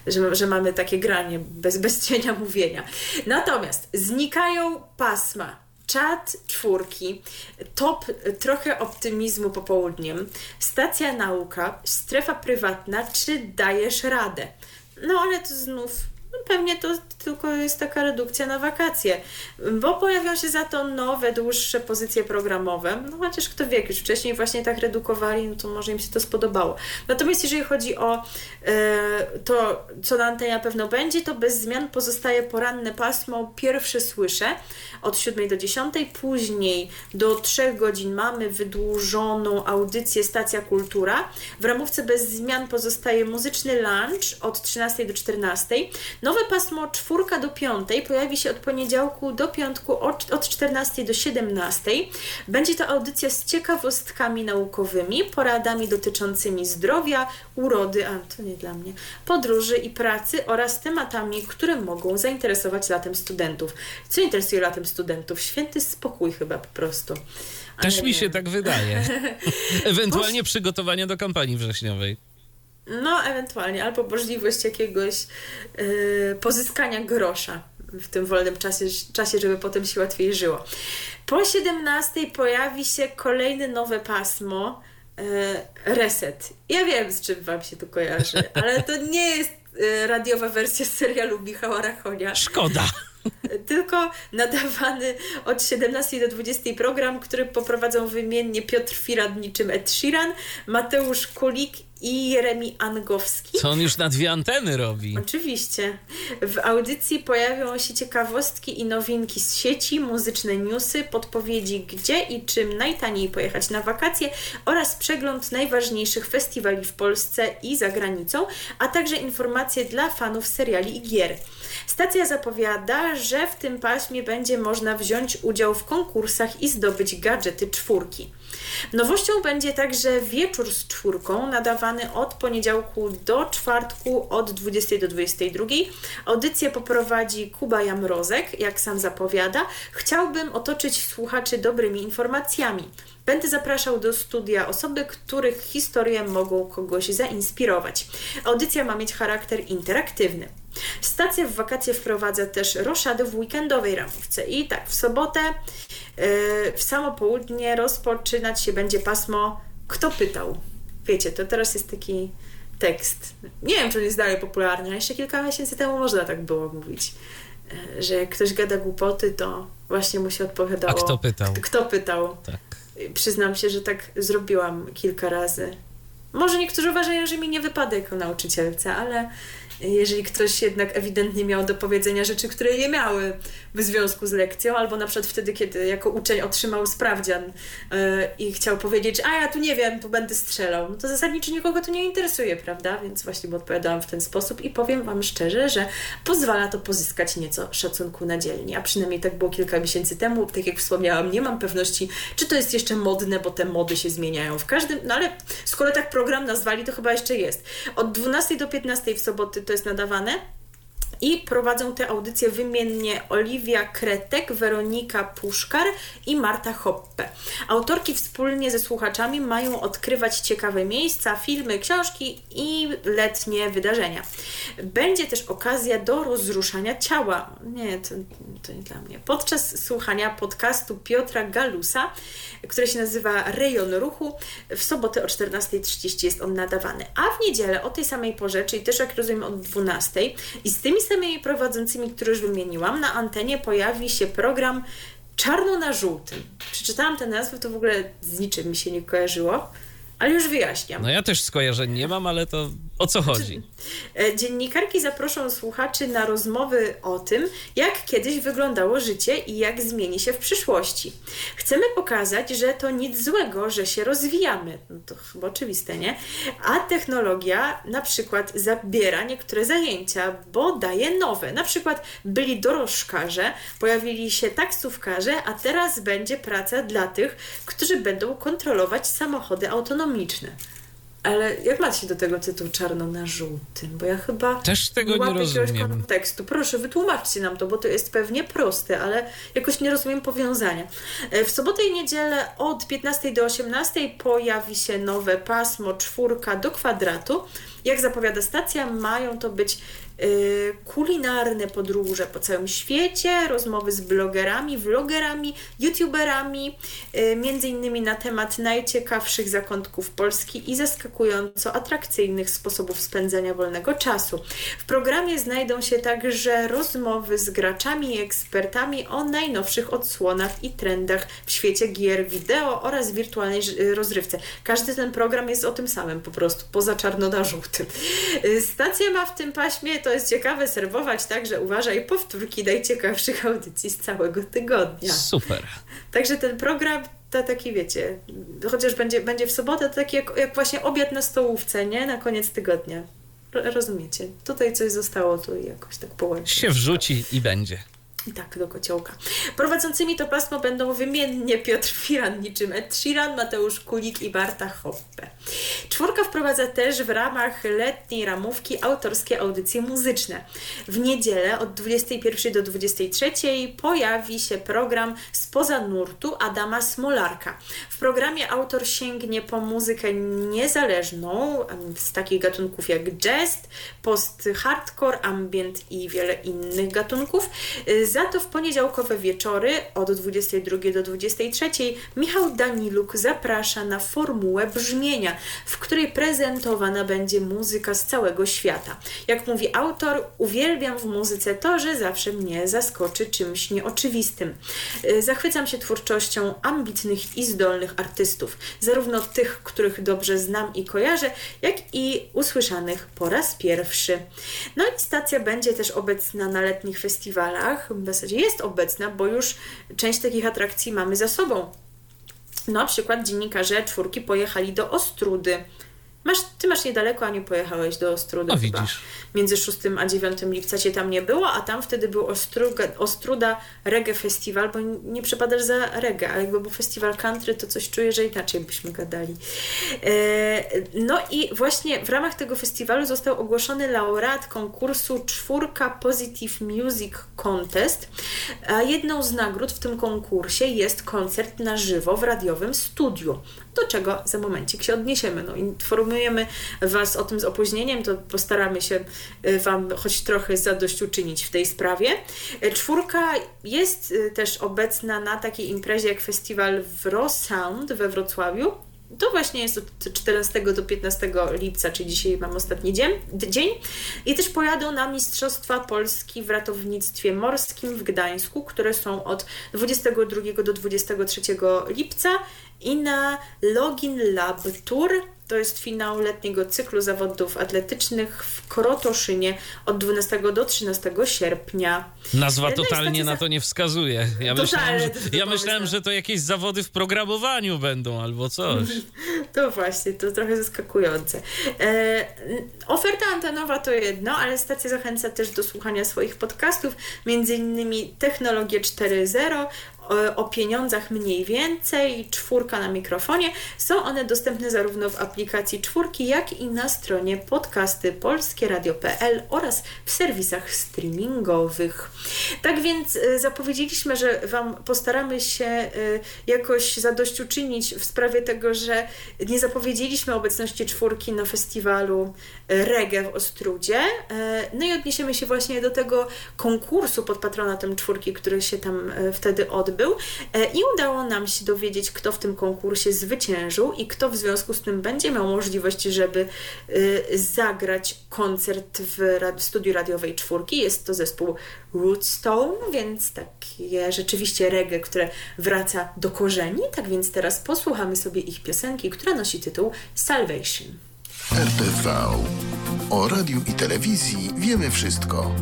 że, że mamy takie granie bez, bez cienia mówienia. Natomiast znikają pasma. Czat czwórki, top trochę optymizmu popołudniem, stacja nauka, strefa prywatna, czy dajesz radę? No ale to znów pewnie to tylko jest taka redukcja na wakacje, bo pojawią się za to nowe, dłuższe pozycje programowe. No chociaż kto wie, jak już wcześniej właśnie tak redukowali, no to może im się to spodobało. Natomiast jeżeli chodzi o e, to, co na antenie na pewno będzie, to bez zmian pozostaje poranne pasmo. Pierwsze słyszę od 7 do 10, później do 3 godzin mamy wydłużoną audycję Stacja Kultura. W ramówce bez zmian pozostaje muzyczny lunch od 13 do 14. Nowe pasmo czwórka do piątej pojawi się od poniedziałku do piątku od, od 14 do 17. Będzie to audycja z ciekawostkami naukowymi, poradami dotyczącymi zdrowia, urody, a to nie dla mnie, podróży i pracy oraz tematami, które mogą zainteresować latem studentów. Co interesuje latem studentów? Święty spokój chyba po prostu. Też mi się tak wydaje. [LAUGHS] Ewentualnie przygotowania do kampanii wrześniowej. No, ewentualnie, albo możliwość jakiegoś yy, pozyskania grosza w tym wolnym czasie, czasie, żeby potem się łatwiej żyło. Po 17 pojawi się kolejne nowe pasmo yy, Reset. Ja wiem, z czym Wam się to kojarzy, [LAUGHS] ale to nie jest yy, radiowa wersja serialu Michała Rachonia Szkoda. [LAUGHS] tylko nadawany od 17 do 20 program, który poprowadzą wymiennie Piotr Firad niczym Ed Sheeran, Mateusz Kulik i Jeremi Angowski. Co on już na dwie anteny robi? Oczywiście. W audycji pojawią się ciekawostki i nowinki z sieci, muzyczne newsy, podpowiedzi gdzie i czym najtaniej pojechać na wakacje oraz przegląd najważniejszych festiwali w Polsce i za granicą, a także informacje dla fanów seriali i gier. Stacja zapowiada, że w tym paśmie będzie można wziąć udział w konkursach i zdobyć gadżety czwórki. Nowością będzie także wieczór z czwórką, nadawany od poniedziałku do czwartku od 20 do 22. Audycję poprowadzi Kuba Jamrozek, jak sam zapowiada. Chciałbym otoczyć słuchaczy dobrymi informacjami. Będę zapraszał do studia osoby, których historie mogą kogoś zainspirować. Audycja ma mieć charakter interaktywny. Stacja w wakacje wprowadza też roszady w weekendowej ramówce. I tak, w sobotę yy, w samo południe rozpoczynać się będzie pasmo Kto pytał? Wiecie, to teraz jest taki tekst. Nie wiem, czy on jest dalej popularny, ale jeszcze kilka miesięcy temu można tak było mówić. Yy, że jak ktoś gada głupoty, to właśnie mu się odpowiadało. A kto pytał? Kto, kto pytał? Tak. Przyznam się, że tak zrobiłam kilka razy. Może niektórzy uważają, że mi nie wypada jako nauczycielce, ale jeżeli ktoś jednak ewidentnie miał do powiedzenia rzeczy, które nie miały w związku z lekcją, albo na przykład wtedy, kiedy jako uczeń otrzymał sprawdzian yy, i chciał powiedzieć, a ja tu nie wiem, tu będę strzelał, no to zasadniczo nikogo to nie interesuje, prawda? Więc właśnie mu odpowiadałam w ten sposób i powiem Wam szczerze, że pozwala to pozyskać nieco szacunku na dzielni, a przynajmniej tak było kilka miesięcy temu, tak jak wspomniałam, nie mam pewności, czy to jest jeszcze modne, bo te mody się zmieniają w każdym, no ale skoro tak program nazwali, to chyba jeszcze jest. Od 12 do 15 w soboty to jest nadawane. I prowadzą tę audycję wymiennie Oliwia Kretek, Weronika Puszkar i Marta Hoppe. Autorki wspólnie ze słuchaczami mają odkrywać ciekawe miejsca, filmy, książki i letnie wydarzenia. Będzie też okazja do rozruszania ciała. Nie, to, to nie dla mnie. Podczas słuchania podcastu Piotra Galusa, który się nazywa Rejon Ruchu, w sobotę o 14.30 jest on nadawany. A w niedzielę o tej samej porze, czyli też jak rozumiem od 12.00 i z tymi samymi prowadzącymi, które już wymieniłam, na antenie pojawi się program Czarno na żółtym. Przeczytałam tę nazwę, to w ogóle z niczym mi się nie kojarzyło, ale już wyjaśniam. No ja też skojarzeń nie mam, ale to o co chodzi? E, Dziennikarki zaproszą słuchaczy na rozmowy o tym, jak kiedyś wyglądało życie i jak zmieni się w przyszłości. Chcemy pokazać, że to nic złego, że się rozwijamy. No to chyba oczywiste, nie? A technologia na przykład zabiera niektóre zajęcia, bo daje nowe. Na przykład byli dorożkarze, pojawili się taksówkarze, a teraz będzie praca dla tych, którzy będą kontrolować samochody autonomiczne. Ale jak macie do tego tytuł czarno na żółtym? Bo ja chyba. Też tego nie jakiegoś rozumiem. kontekstu. Proszę, wytłumaczcie nam to, bo to jest pewnie proste, ale jakoś nie rozumiem powiązania. E, W sobotę i niedzielę od 15 do 18 pojawi się nowe pasmo czwórka do kwadratu. Jak zapowiada stacja, mają to być kulinarne podróże po całym świecie, rozmowy z blogerami, vlogerami, youtuberami, y, między innymi na temat najciekawszych zakątków Polski i zaskakująco atrakcyjnych sposobów spędzania wolnego czasu. W programie znajdą się także rozmowy z graczami i ekspertami o najnowszych odsłonach i trendach w świecie gier wideo oraz wirtualnej rozrywce. Każdy ten program jest o tym samym po prostu, poza czarno na żółtym. Y, Stacja ma w tym paśmie, to jest ciekawe, serwować także, uważaj, powtórki najciekawszych audycji z całego tygodnia. Super. Także ten program to taki, wiecie, chociaż będzie, będzie w sobotę, to taki jak, jak właśnie obiad na stołówce, nie? Na koniec tygodnia. rozumiecie. Tutaj coś zostało, tu jakoś tak połączyć. Się wrzuci i będzie. I tak, do kociołka. Prowadzącymi to pasmo będą wymiennie Piotr Firan, niczym Ed Sheeran, Mateusz Kulik i Barta Hoppe. Czwórka wprowadza też w ramach letniej ramówki autorskie audycje muzyczne. W niedzielę od 21 do 23 pojawi się program Spoza nurtu Adama Smolarka. W programie autor sięgnie po muzykę niezależną z takich gatunków jak jazz, post-hardcore, ambient i wiele innych gatunków. Za to w poniedziałkowe wieczory od 22 do 23 Michał Daniluk zaprasza na formułę brzmienia, w której prezentowana będzie muzyka z całego świata. Jak mówi autor, uwielbiam w muzyce to, że zawsze mnie zaskoczy czymś nieoczywistym. Y, zachwycam się twórczością ambitnych i zdolnych artystów, zarówno tych, których dobrze znam i kojarzę, jak i usłyszanych po raz pierwszy. No i stacja będzie też obecna na letnich festiwalach, zasadzie jest obecna, bo już część takich atrakcji mamy za sobą. Na przykład dziennikarze czwórki pojechali do Ostrudy Masz, ty masz niedaleko, a nie pojechałeś do Ostrudy. No widzisz. Między 6 a 9 lipca cię tam nie było, a tam wtedy był Ostruga, Ostruda Reggae Festival, bo nie przepadasz za reggae, ale jakby był festiwal country, to coś czuję, że inaczej byśmy gadali. E, no i właśnie w ramach tego festiwalu został ogłoszony laureat konkursu czwórka Positive Music Contest, a jedną z nagród w tym konkursie jest koncert na żywo w radiowym studiu do czego za momencik się odniesiemy. No, informujemy Was o tym z opóźnieniem, to postaramy się y, Wam choć trochę zadośćuczynić w tej sprawie. Y, czwórka jest y, też obecna na takiej imprezie jak festiwal Wrosound we Wrocławiu. To właśnie jest od 14 do 15 lipca, czyli dzisiaj mam ostatni dzień, dzień. I też pojadą na Mistrzostwa Polski w ratownictwie morskim w Gdańsku, które są od 22 do 23 lipca i na Login Lab Tour to jest finał letniego cyklu zawodów atletycznych w Krotoszynie od 12 do 13 sierpnia. Nazwa no totalnie na to nie wskazuje. Ja myślałem, że, ja myślałem, że to jakieś zawody w programowaniu będą albo coś. [LAUGHS] To właśnie, to trochę zaskakujące. E, oferta antenowa to jedno, ale stacja zachęca też do słuchania swoich podcastów, między innymi Technologię 4.0 o pieniądzach mniej więcej, czwórka na mikrofonie. Są one dostępne zarówno w aplikacji czwórki, jak i na stronie podcasty polskieradio.pl oraz w serwisach streamingowych. Tak więc y, zapowiedzieliśmy, że Wam postaramy się y, jakoś zadośćuczynić w sprawie tego, że nie zapowiedzieliśmy obecności czwórki na festiwalu y, reggae w Ostrudzie. No i odniesiemy się właśnie do tego konkursu pod patronatem czwórki, który się tam wtedy odbył był e, i udało nam się dowiedzieć, kto w tym konkursie zwyciężył i kto w związku z tym będzie miał możliwość, żeby e, zagrać koncert w studiu radiowej czwórki. Jest to zespół Rootstone, więc takie rzeczywiście reggae, które wraca do korzeni. Tak więc teraz posłuchamy sobie ich piosenki, która nosi tytuł Salvation. RTV. O radiu i telewizji wiemy wszystko.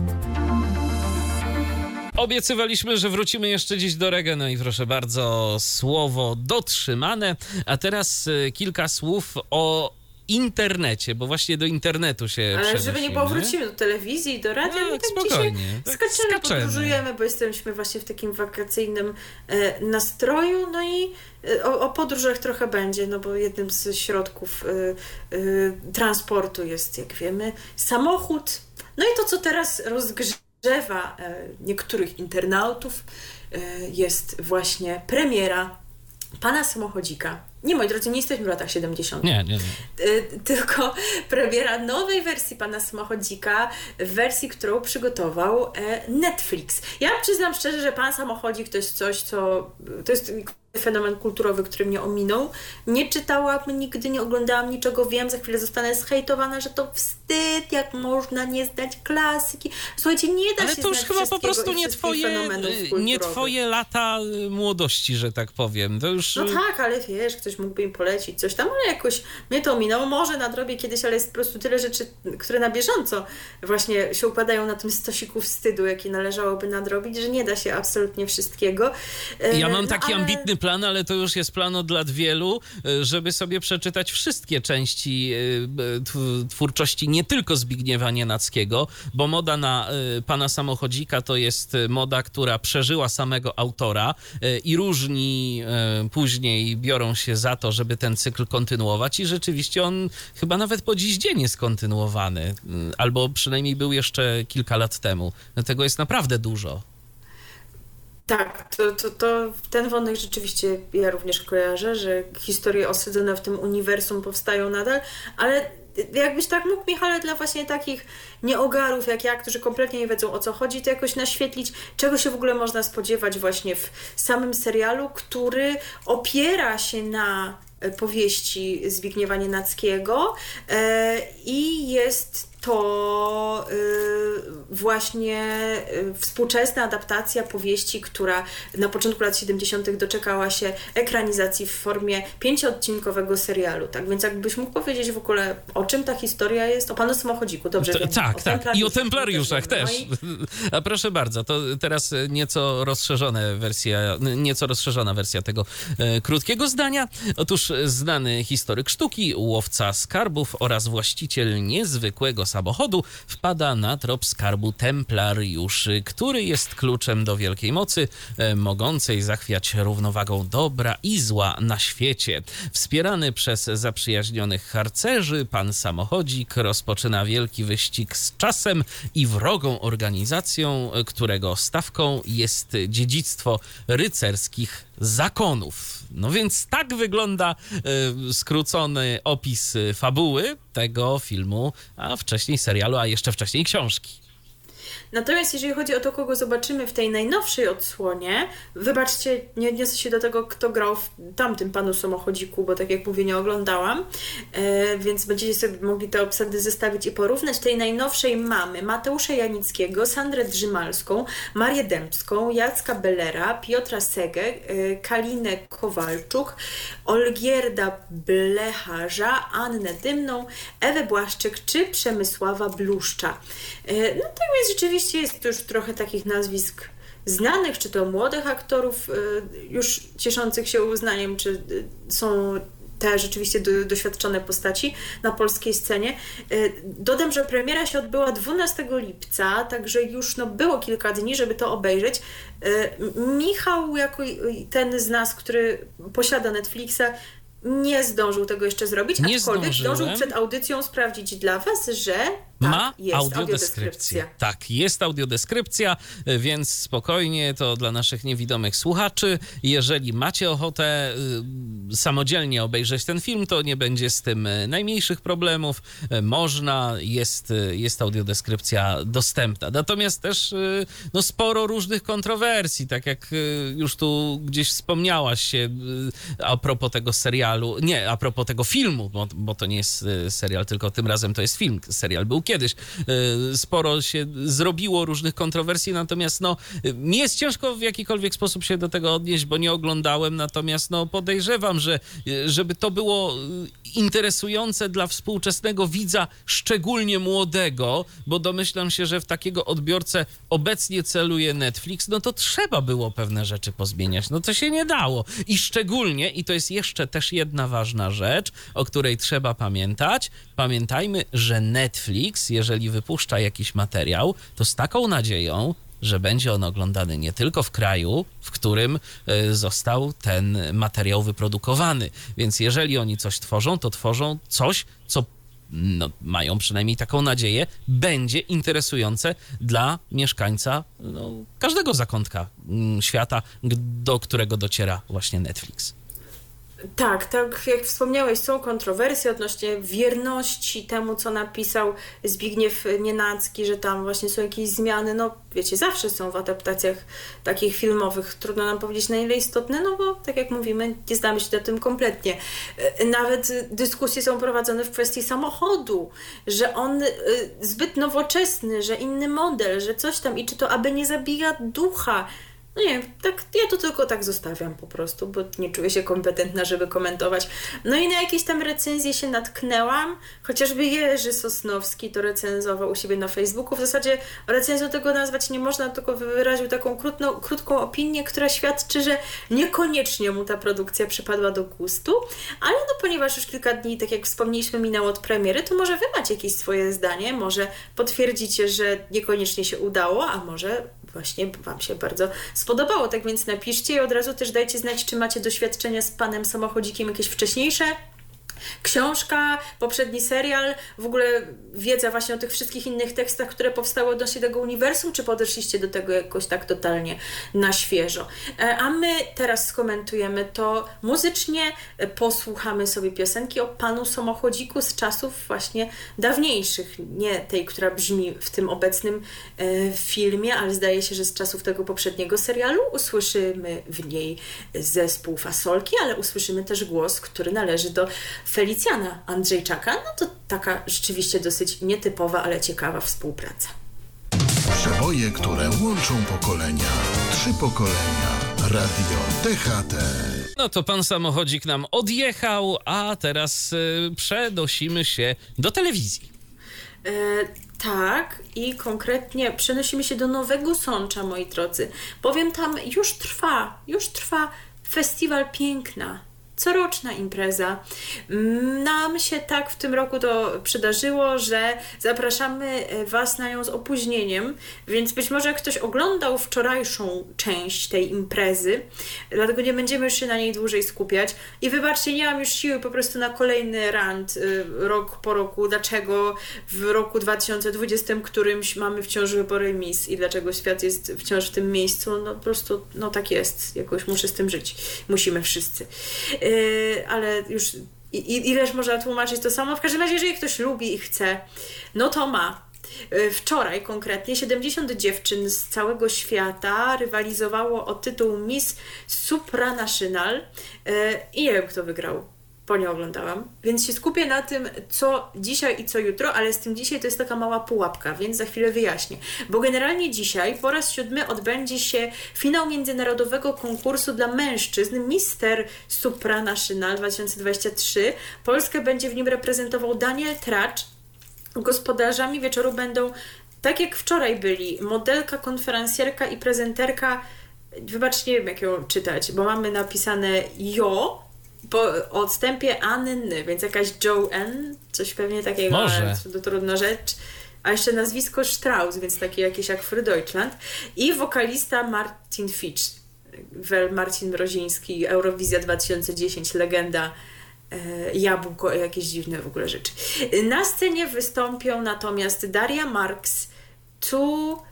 Obiecywaliśmy, że wrócimy jeszcze dziś do reggae, no i proszę bardzo, słowo dotrzymane. A teraz y, kilka słów o internecie, bo właśnie do internetu się Ale żeby nie było, wrócimy do telewizji, do radia, no, no tak spokojnie. Tak skaczemy, podróżujemy, bo jesteśmy właśnie w takim wakacyjnym e, nastroju, no i e, o, o, podróżach trochę będzie, no bo jednym z środków e, e transportu jest, jak wiemy, samochód. No i to, co teraz rozgrzewa drzewa e, niektórych internautów e, jest właśnie premiera pana samochodzika. Nie, moi drodzy, nie jesteśmy w latach 70. Nie, nie, nie. E, tylko [LAUGHS] premiera nowej wersji pana samochodzika, wersji, którą przygotował Netflix. Ja przyznam szczerze, że pan samochodzik to jest coś, co to jest fenomen kulturowy, który mnie ominął. Nie czytałam nigdy, nie oglądałam niczego, wiem, za chwilę zostanę zhejtowana, że to wstyd, jak można nie znać klasyki. Słuchajcie, nie da Ale się to już chyba po prostu nie twoje, nie twoje lata y, młodości, że tak powiem. To już... No tak, ale wiesz, ktoś mógłby im polecić coś tam, ale jakoś mnie to ominęło. Może nadrobię kiedyś, ale jest po prostu tyle rzeczy, które na bieżąco właśnie się układają na tym stosiku wstydu, jaki należałoby nadrobić, że nie da się absolutnie wszystkiego. Ja mam taki ale... ambitny plan plan, ale to już jest plan od lat wielu, e, żeby sobie przeczytać wszystkie części e, twórczości nie tylko Zbigniewa Nienackiego, bo moda na pana samochodzika to jest moda, która przeżyła samego autora i różni później biorą się za to, żeby ten cykl kontynuować i rzeczywiście on chyba nawet po dziś dzień jest kontynuowany, albo przynajmniej był jeszcze kilka lat temu. Tego jest naprawdę dużo. Tak, to, to, to ten wątek rzeczywiście ja również kojarzę, że historie osadzone w tym uniwersum powstają nadal, ale jakbyś tak mógł, Michale, dla właśnie takich nieogarów jak ja, którzy kompletnie nie wiedzą o co chodzi, to jakoś naświetlić, czego się w ogóle można spodziewać właśnie w samym serialu, który opiera się na powieści Zbigniewa Nienackiego e, i jest to y, właśnie y, współczesna adaptacja powieści, która na początku lat 70. doczekała się ekranizacji w formie pięcioodcinkowego serialu. Tak więc jakbyś mógł powiedzieć w ogóle, o czym ta historia jest? O panu samochodziku, dobrze T- Tak, tak. I o templariuszach też. też. [LAUGHS] A proszę bardzo, to teraz nieco rozszerzone wersja, nieco rozszerzona wersja tego e, krótkiego zdania. Otóż znany historyk sztuki, łowca skarbów oraz właściciel niezwykłego samochodu wpada na trop skarbu templariuszy, który jest kluczem do wielkiej mocy, e, mogącej zachwiać równowagą dobra i zła na świecie. Wspierany przez zaprzyjaźnionych harcerzy, pan samochodzik rozpoczyna wielki wyścig z czasem i wrogą organizacją, którego stawką jest dziedzictwo rycerskich zakonów. No więc tak wygląda y, skrócony opis fabuły tego filmu, a wcześniej serialu, a jeszcze wcześniej książki. Natomiast jeżeli chodzi o to, kogo zobaczymy w tej najnowszej odsłonie, wybaczcie, nie odniosę się do tego, kto grał w tamtym panu samochodziku, bo tak jak mówię, nie oglądałam, e, więc będziecie sobie mogli te obsady zestawić i porównać. Tej najnowszej mamy Mateusza Janickiego, Sandrę Drzymalską, Marię Dębską, Jacka Bellera, Piotra Segę, e, Kalinę Kowalczuk, Olgierda Blecharza, Annę Dymną, Ewę Błaszczyk czy Przemysława Bluszcza. E, no tak więc rzeczywiście jest już trochę takich nazwisk znanych, czy to młodych aktorów, y, już cieszących się uznaniem, czy y, są te rzeczywiście do, doświadczone postaci na polskiej scenie. Y, dodam, że premiera się odbyła 12 lipca, także już no, było kilka dni, żeby to obejrzeć. Michał, jako ten z nas, który posiada Netflixa, nie zdążył tego jeszcze zrobić, nie aczkolwiek zdążył przed audycją sprawdzić dla Was, że tak, ma jest audiodeskrypcję. Tak, jest audiodeskrypcja, więc spokojnie to dla naszych niewidomych słuchaczy. Jeżeli macie ochotę y, samodzielnie obejrzeć ten film, to nie będzie z tym y, najmniejszych problemów. Y, można, jest, jest audiodeskrypcja dostępna. Natomiast też no, sporo różnych kontrowersji, tak jak już tu gdzieś wspomniałaś się a propos tego serialu, nie, a propos tego filmu, bo, bo to nie jest serial, tylko tym razem to jest film. Serial był kiedyś. E, sporo się zrobiło różnych kontrowersji, natomiast no, mi jest ciężko w jakikolwiek sposób się do tego odnieść, bo nie oglądałem, natomiast no, podejrzewam, że żeby to było interesujące dla współczesnego widza, szczególnie młodego, bo domyślam się, że w takiego odbiorcę obecnie celuje Netflix, no to trzeba było pewne rzeczy pozmieniać. No to się nie dało. I szczególnie, i to jest jeszcze też jedna ważna rzecz, o której trzeba pamiętać, pamiętajmy, że Netflix, jeżeli wypuszcza jakiś materiał, to z taką nadzieją, że będzie on oglądany nie tylko w kraju, w którym e, został ten materiał wyprodukowany. Więc jeżeli oni coś tworzą, to tworzą coś, co no, mają przynajmniej taką nadzieję, będzie interesujące dla mieszkańca no, każdego zakątka mm, świata, do którego dociera właśnie Netflix. Tak, tak jak wspomniałeś, są kontrowersje odnośnie wierności temu, co napisał Zbigniew Nienacki, że tam właśnie są jakieś zmiany. No, wiecie, zawsze są w adaptacjach takich filmowych. Trudno nam powiedzieć, na ile istotne, no bo tak jak mówimy, nie znamy się na tym kompletnie. E, nawet dyskusje są prowadzone w kwestii samochodu, że on e, zbyt nowoczesny, że inny model, że coś tam i czy to aby nie zabija ducha No nie, tak, ja to tylko tak zostawiam po prostu, bo nie czuję się kompetentna, żeby komentować. No i na jakieś tam recenzje się natknęłam, chociażby Jerzy Sosnowski to recenzował u siebie na Facebooku. W zasadzie recenzją tego nazwać nie można, tylko wyraził taką krótką, krótką opinię, która świadczy, że niekoniecznie mu ta produkcja przypadła do gustu, ale no ponieważ już kilka dni, tak jak wspomnieliśmy, minęło od premiery, to może wy macie jakieś swoje zdanie, może potwierdzicie, że niekoniecznie się udało, a może właśnie Wam się bardzo spodobało. Tak więc napiszcie i od razu też dajcie znać, czy macie doświadczenia z panem samochodzikiem jakieś wcześniejsze książka, poprzedni serial, w ogóle wiedza właśnie o tych wszystkich innych tekstach, które powstały odnośnie tego uniwersum, czy podeszliście do tego jakoś tak totalnie na świeżo. E, a my teraz skomentujemy to muzycznie, e, posłuchamy sobie piosenki o panu samochodziku z czasów właśnie dawniejszych, nie tej, która brzmi w tym obecnym e, filmie, ale zdaje się, że z czasów tego poprzedniego serialu usłyszymy w niej zespół Fasolki, ale usłyszymy też głos, który należy do Felicjana Andrzejczaka, no to taka rzeczywiście dosyć nietypowa, ale ciekawa współpraca. Przeboje, które łączą pokolenia. Trzy pokolenia. Radio THT. No to pan samochodzik nam odjechał, a teraz y, przenosimy się do telewizji. E, tak, i konkretnie przenosimy się do Nowego Sącza, moi drodzy. Bowiem tam już trwa, już trwa festiwal piękna coroczna impreza. Nam się tak w tym roku to przydarzyło, że zapraszamy e, Was na nią z opóźnieniem, więc być może ktoś oglądał wczorajszą część tej imprezy, dlatego nie będziemy już się na niej dłużej skupiać. I wybaczcie, nie mam już siły po prostu na kolejny rant y, rok po roku, dlaczego w roku 2020 którymś mamy wciąż wybory mis i dlaczego świat jest wciąż w tym miejscu. No po prostu, no tak jest, jakoś muszę z tym żyć. Musimy wszyscy. Yy, ale już i, ileż można tłumaczyć to samo. W każdym razie, jeżeli ktoś lubi i chce, no to ma. Yy, wczoraj konkretnie 70 dziewczyn z całego świata rywalizowało o tytuł Miss Supranational yy, i nie wiem, kto wygrał bo nie oglądałam, więc się skupię na tym, co dzisiaj i co jutro, ale z tym dzisiaj to jest taka mała pułapka, więc za chwilę wyjaśnię. Bo generalnie dzisiaj po raz siódmy odbędzie się finał międzynarodowego konkursu dla mężczyzn Mister Supranational 2023. Polskę będzie w nim reprezentował Daniel Tracz. Gospodarzami wieczoru będą, tak jak wczoraj byli, modelka, konferencjerka i prezenterka Wybaczcie, nie wiem jak ją czytać, bo mamy napisane Jo, po odstępie Anny, więc jakaś Joanne, coś pewnie takiego, Może. to trudna rzecz. A jeszcze nazwisko Strauss, więc takie jakieś jak Deutschland. I wokalista Martin Fitch, Wel Marcin Mroziński, Eurowizja 2010, legenda e, jabłko, jakieś dziwne w ogóle rzeczy. Na scenie wystąpią natomiast Daria Marks, Two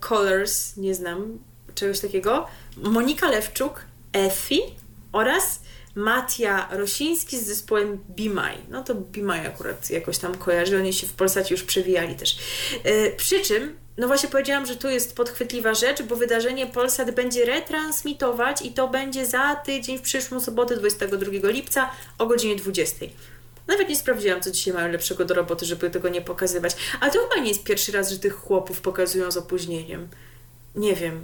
Colors, nie znam czegoś takiego, Monika Lewczuk, Effie oraz Matia Rosiński z zespołem Bimaj. No to Bimaj akurat jakoś tam kojarzy, oni się w Polsacie już przewijali też. Yy, przy czym, no właśnie powiedziałam, że tu jest podchwytliwa rzecz, bo wydarzenie Polsat będzie retransmitować i to będzie za tydzień, w przyszłą sobotę 22 lipca o godzinie 20. Nawet nie sprawdziłam, co dzisiaj mają lepszego do roboty, żeby tego nie pokazywać. Ale to chyba nie jest pierwszy raz, że tych chłopów pokazują z opóźnieniem. Nie wiem,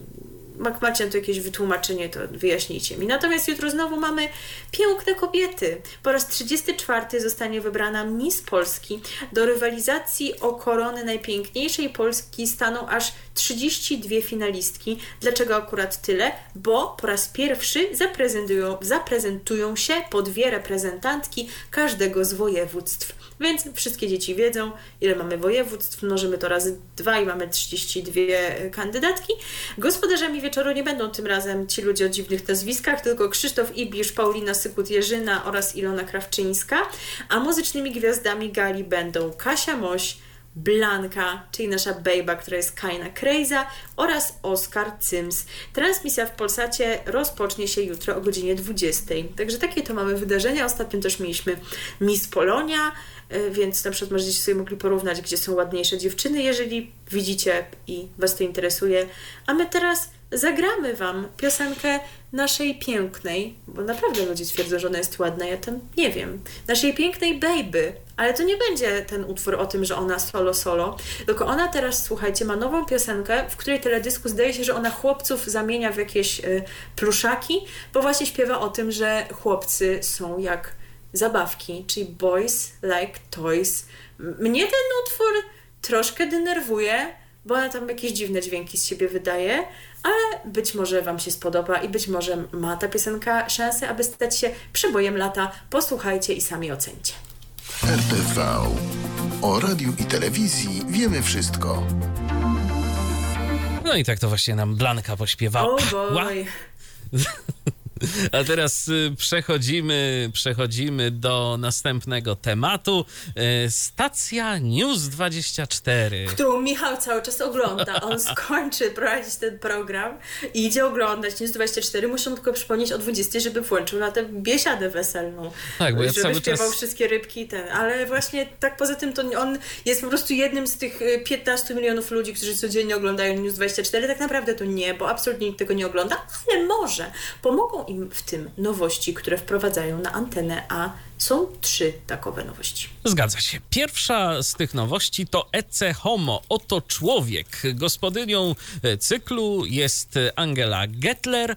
jak macie tu jakieś wytłumaczenie, to wyjaśnijcie mi. Natomiast jutro znowu mamy piękne kobiety. Po raz 34 zostanie wybrana Miss Polski. Do rywalizacji o koronę najpiękniejszej Polski staną aż 32 finalistki. Dlaczego akurat tyle? Bo po raz pierwszy zaprezentują, zaprezentują się po dwie reprezentantki każdego z województw. Więc wszystkie dzieci wiedzą, ile mamy województw, mnożymy to razy dwa i mamy 32 kandydatki. Gospodarzami wieczoru nie będą tym razem ci ludzie o dziwnych nazwiskach, tylko Krzysztof Ibisz, Paulina Sykut-Jerzyna oraz Ilona Krawczyńska, a muzycznymi gwiazdami gali będą Kasia Moś, Blanka, czyli nasza bejba, która jest Kaina Krejza oraz Oskar Cyms. Transmisja w Polsacie rozpocznie się jutro o godzinie 20. Także takie to mamy wydarzenia. Ostatnio też mieliśmy Miss Polonia, y, więc na przykład możecie sobie mogli porównać, gdzie są ładniejsze dziewczyny, jeżeli widzicie i Was to interesuje. A my teraz zagramy Wam piosenkę naszej pięknej, bo naprawdę ludzie twierdzą, że ona jest ładna, ja tam nie wiem, naszej pięknej Baby, ale to nie będzie ten utwór o tym, że ona solo solo, tylko ona teraz, słuchajcie, ma nową piosenkę, w której teledysku zdaje się, że ona chłopców zamienia w jakieś y, pluszaki, bo właśnie śpiewa o tym, że chłopcy są jak zabawki, czyli boys like toys. Mnie ten utwór troszkę denerwuje, bo ona tam jakieś dziwne dźwięki z siebie wydaje, ale być może Wam się spodoba i być może ma ta piosenka szansę, aby stać się przebojem lata. Posłuchajcie i sami ocencie. RTV. O radiu i telewizji wiemy wszystko. No i tak to właśnie nam Blanka pośpiewała. Oh boy. [LAUGHS] A teraz y, przechodzimy, przechodzimy do następnego tematu. Y, Stacja News 24. Którą Michał cały czas ogląda. On [LAUGHS] skończy prowadzić ten program i idzie oglądać News 24. Muszę mu tylko przypomnieć o 20, żeby włączył na tę biesiadę weselną. Tak, bo ja żeby śpiewał czas- wszystkie rybki i ten. Ale właśnie tak poza tym to on jest po prostu jednym z tych y, 15 milionów ludzi, którzy codziennie oglądają News 24. Tak naprawdę to nie, bo absolutnie nikt tego nie ogląda, ale może pomogą im w tym nowości, które wprowadzają na antenę, a są trzy takowe nowości. Zgadza się. Pierwsza z tych nowości to Ece Homo, oto człowiek. Gospodynią e, cyklu jest Angela Gettler, e,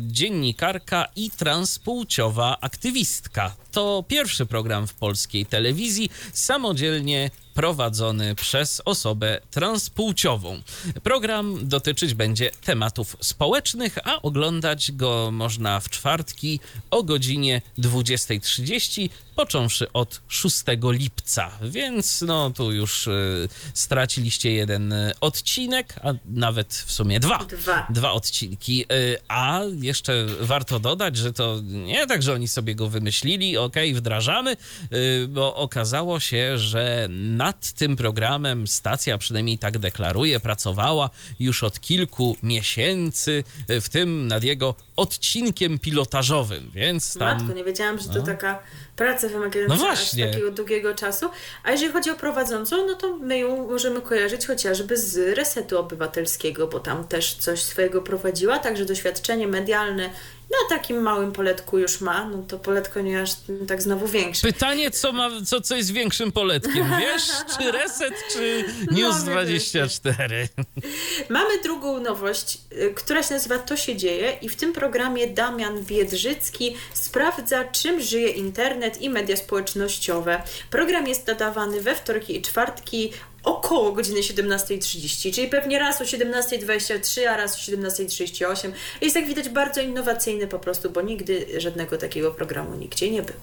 dziennikarka i transpłciowa aktywistka. To pierwszy program w polskiej telewizji samodzielnie prowadzony przez osobę transpłciową. Program dotyczyć będzie tematów społecznych, a oglądać go można w czwartki o godzinie 20.30, począwszy od 6 lipca. Więc no tu już y, straciliście jeden y, odcinek, a nawet w sumie dwa. Dwa. Dwa odcinki. Y, a jeszcze warto dodać, że to nie tak, że oni sobie go wymyślili, okej, wdrażamy, y, bo okazało się, że nad tym programem stacja, przynajmniej tak deklaruje, pracowała już od kilku miesięcy, w tym nad jego odcinkiem pilotażowym, więc tam... Matko, nie wiedziałam, że to taka praca wymagająca No aż właśnie. takiego długiego czasu. A jeżeli chodzi o prowadzącą, no to my ją możemy kojarzyć chociażby z Resetu Obywatelskiego, bo tam też coś swojego prowadziła, także doświadczenie medialne na takim małym poletku już ma, no to poletko nie aż tak znowu większe. Pytanie, co, ma, co, co jest większym poletkiem, wiesz? [LAUGHS] Czy Reset, czy News No, 24? [LAUGHS] Mamy drugą nowość, y, która się nazywa To się dzieje i w tym programie Damian Biedrzycki sprawdza, czym żyje internet i media społecznościowe. Program jest nadawany we wtorki i czwartki około godziny 17.30, czyli pewnie raz o 17.23, a raz o 17.38. Jest jak widać bardzo innowacyjny po prostu, bo nigdy żadnego takiego programu nigdzie nie było.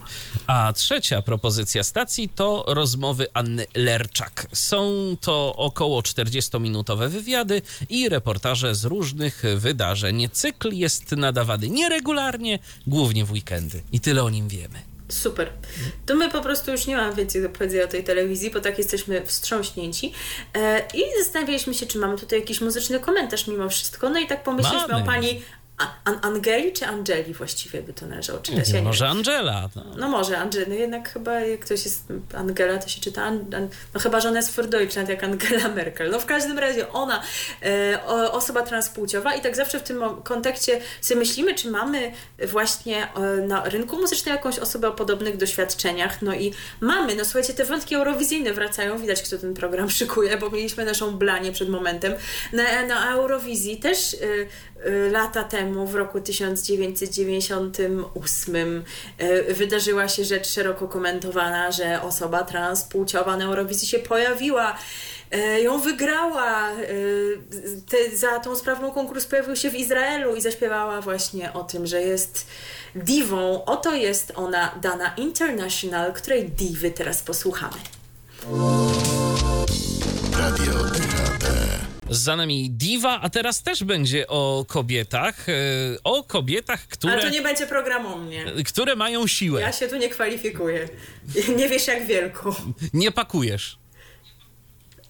A trzecia propozycja stacji to rozmowy Anny Lerczak. Są to około 40-minutowe wywiady i reportaże z różnych wydarzeń. Cykl jest nadawany nieregularnie, głównie w weekendy. I tyle o nim wiemy. Super. To my po prostu już nie mamy więcej do powiedzenia o tej telewizji, bo tak jesteśmy wstrząśnięci. E, I zastanawialiśmy się, czy mamy tutaj jakiś muzyczny komentarz mimo wszystko. No i tak pomyśleliśmy Mamy. o pani An- Angeli czy Angeli właściwie by to należało czytać. Ja Może. Angela. No. No może Angela, no jednak chyba jak ktoś jest Angela, to się czyta, An, An, no chyba, że ona jest für Deutschland jak Angela [LAUGHS] Merkel. No w każdym razie ona, e, osoba transpłciowa i tak zawsze w tym kontekście sobie myślimy, czy mamy właśnie e, na rynku muzycznym jakąś osobę o podobnych doświadczeniach, no i mamy, no słuchajcie, te wątki eurowizyjne wracają, widać kto ten program szykuje, bo mieliśmy naszą blanię przed momentem. Na, na Eurowizji też e, e, lata temu, w roku 1998 e, wydarzyła się rzecz szeroko komentowana, że osoba transpłciowa na Eurowizji się pojawiła. e, Ją wygrała. Te, za tą sprawną konkurs pojawił się w Izraelu i zaśpiewała właśnie o tym, że jest diwą. Oto jest ona, Dana International, której diwy teraz posłuchamy. Radio. Za nami Diva, a teraz też będzie o kobietach. e, O kobietach, które, Ale to nie będzie program o mnie. które mają siłę. Ja się tu nie kwalifikuję. Nie wiesz jak wielką. Nie pakujesz.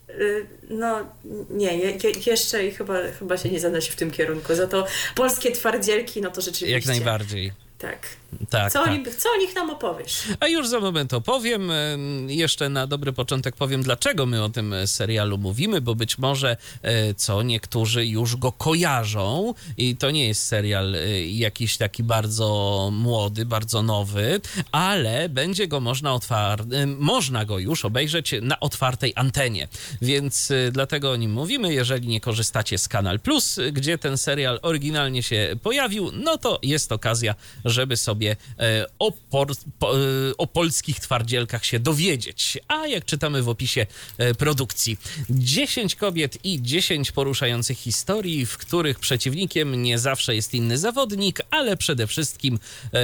Y, No nie, je, je, jeszcze i chyba, chyba się nie zanosi w tym kierunku. Za to polskie twardzielki, no to rzeczywiście. Jak najbardziej. Tak. Tak, Co, tak. o nich, co o nich nam opowiesz? A już za moment opowiem. Em, Jeszcze na dobry początek powiem, dlaczego my o tym serialu mówimy, bo być może e, co niektórzy już go kojarzą i to nie jest serial e, jakiś taki bardzo młody, bardzo nowy, ale będzie go można otwar- e, można go już obejrzeć na otwartej antenie. Więc e, dlatego o nim mówimy. Jeżeli nie korzystacie z Kanal Plus, e, gdzie ten serial oryginalnie się pojawił, no to jest okazja, żeby sobie e, o, por, po, e, o polskich twardzielkach się dowiedzieć. A jak czytamy w opisie e, produkcji, 10 kobiet i 10 poruszających historii, w których przeciwnikiem nie zawsze jest inny zawodnik, ale przede wszystkim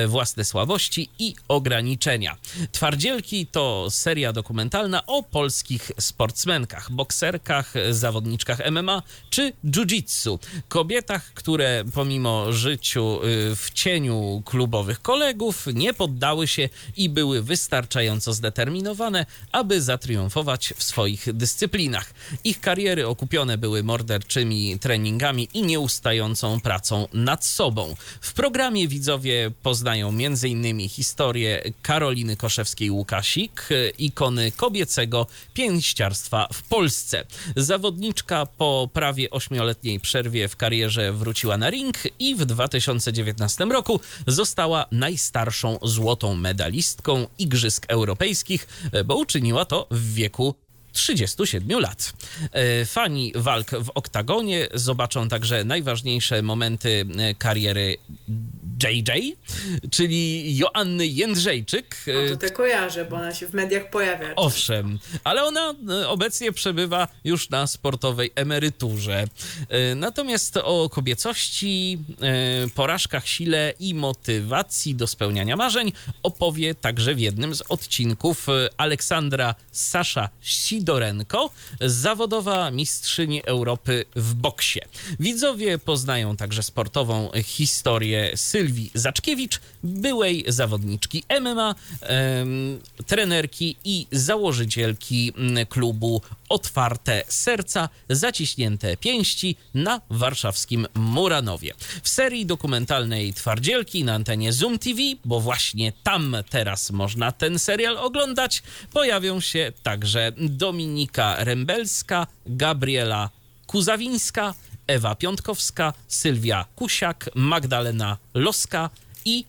własne słabości i ograniczenia. Twardzielki to seria dokumentalna o polskich sportsmenkach, bokserkach, zawodniczkach MMA czy jiu-jitsu. Kobietach, które pomimo życiu y, w cieniu klubowych kolegów nie poddały się i były wystarczająco zdeterminowane, aby zatriumfować w swoich dyscyplinach. Ich kariery okupione były morderczymi treningami i nieustającą pracą nad sobą. W programie widzowie poznają m.in. historię Karoliny Koszewskiej-Łukasik, ikony kobiecego pięściarstwa w Polsce. Zawodniczka po prawie ośmioletniej przerwie w karierze wróciła na ring i w 2019 roku została najstarszą złotą medalistką Igrzysk Europejskich, e, bo uczyniła to w wieku 37 lat. E, Fani walk w oktagonie zobaczą także najważniejsze momenty e, kariery JJ, czyli Joanny Jędrzejczyk. E, to te kojarzę, bo ona się w mediach pojawia. Owszem, ale ona e, obecnie przebywa już na sportowej emeryturze. E, Natomiast o kobiecości, e, porażkach, sile i motywacji do spełniania marzeń opowie także w jednym z odcinków Aleksandra Sasza Sidorenko, zawodowa mistrzyni Europy w boksie. Widzowie poznają także sportową historię Sylwii Zaczkiewicz, byłej zawodniczki MMA, trenerki i założycielki mm, klubu Otwarte Serca, Zaciśnięte Pięści na warszawskim Muranowie. W serii dokumentalnej Twardzielki na antenie Zoom TV, bo właśnie tam teraz można ten serial oglądać, pojawią się także Dominika Rembelska, Gabriela Kuzawińska, Ewa Piątkowska, Sylwia Kusiak, Magdalena Loska i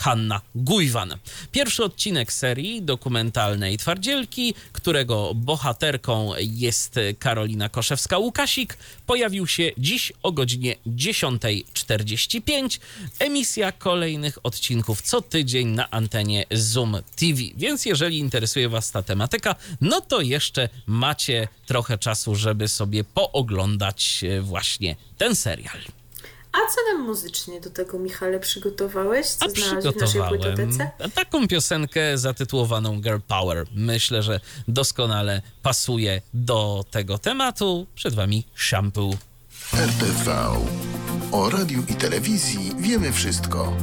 Hanna Gujwan. Pierwszy odcinek serii dokumentalnej Twardzielki, którego bohaterką jest Karolina Koszewska-Łukasik, pojawił się dziś o godzinie 10.45. Emisja kolejnych odcinków co tydzień na antenie Zoom TV. Więc jeżeli interesuje Was ta tematyka, no to jeszcze macie trochę czasu, żeby sobie pooglądać e, właśnie ten serial. A co nam muzycznie do tego, Michale, przygotowałeś? Co A znalazłeś w naszej przygotowałem płytotece? taką piosenkę zatytułowaną Girl Power. Myślę, że doskonale pasuje do tego tematu. Przed wami Shampoo. RTV. O radiu i telewizji wiemy wszystko.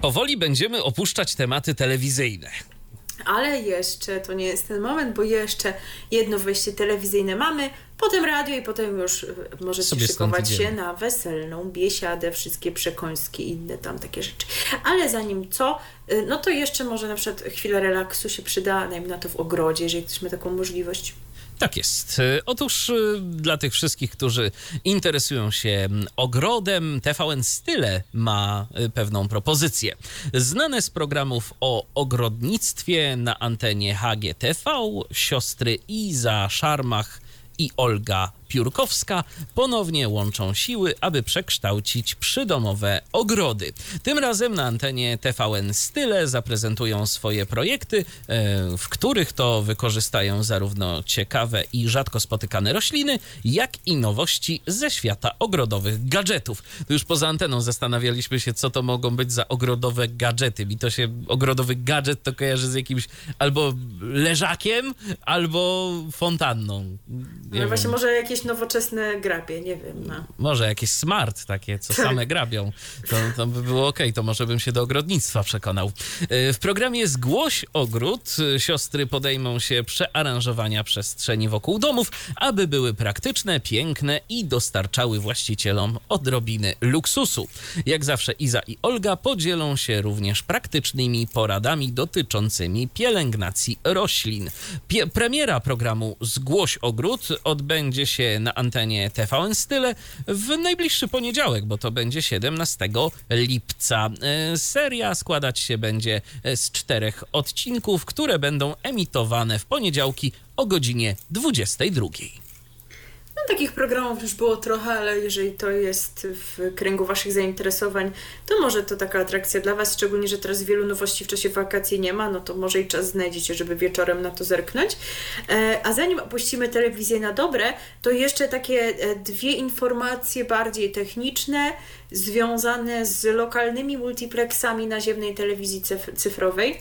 Powoli będziemy opuszczać tematy telewizyjne. Ale jeszcze to nie jest ten moment, bo jeszcze jedno wejście telewizyjne mamy, potem radio i potem już y, możecie Sobie szykować się idziemy. na weselną biesiadę, wszystkie przekąski i inne tam takie rzeczy. Ale zanim co, y, no to jeszcze może na przykład chwilę relaksu się przyda, dajmy na to w ogrodzie, jeżeli ktoś ma taką możliwość. Tak jest. Y, Otóż y, dla tych wszystkich, którzy interesują się ogrodem, TVN Style ma y, pewną propozycję. Znane z programów o ogrodnictwie na antenie HGTV siostry Iza Szarmach i Olga Piórkowska ponownie łączą siły, aby przekształcić przydomowe ogrody. Tym razem na antenie TVN Style zaprezentują swoje projekty, e, w których to wykorzystają zarówno ciekawe i rzadko spotykane rośliny, jak i nowości ze świata ogrodowych gadżetów. Już poza anteną zastanawialiśmy się, co to mogą być za ogrodowe gadżety. Mi to się ogrodowy gadżet to kojarzy z jakimś albo leżakiem, albo fontanną. Nie No właśnie wiem. może jakieś jakieś nowoczesne grabie, nie wiem. No. Może jakieś smart takie, co tak. same grabią. To, to by było ok, to może bym się do ogrodnictwa przekonał. E, w programie Zgłoś Ogród siostry podejmą się przearanżowania przestrzeni wokół domów, aby były praktyczne, piękne i dostarczały właścicielom odrobiny luksusu. Jak zawsze Iza i Olga podzielą się również praktycznymi poradami dotyczącymi pielęgnacji roślin. Pie premiera programu Zgłoś Ogród odbędzie się na antenie TVN Style w najbliższy poniedziałek, bo to będzie 17 lipca. E, seria składać się będzie z czterech odcinków, które będą emitowane w poniedziałki o godzinie 22. No, takich programów już było trochę, ale jeżeli to jest w kręgu Waszych zainteresowań, to może to taka atrakcja dla Was, szczególnie, że teraz wielu nowości w czasie wakacji nie ma, no to może i czas znajdziecie, żeby wieczorem na to zerknąć. E, a zanim opuścimy telewizję na dobre, to jeszcze takie e, dwie informacje bardziej techniczne, związane z lokalnymi multiplexami naziemnej telewizji cyfrowej.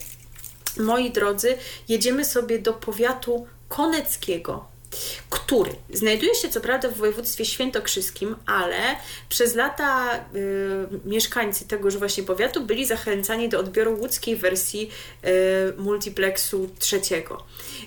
Moi drodzy, jedziemy sobie do powiatu koneckiego który znajduje się co prawda w województwie świętokrzyskim, ale przez lata y, mieszkańcy tegoż właśnie powiatu byli zachęcani do odbioru łódzkiej wersji y, multiplexu trzeciego.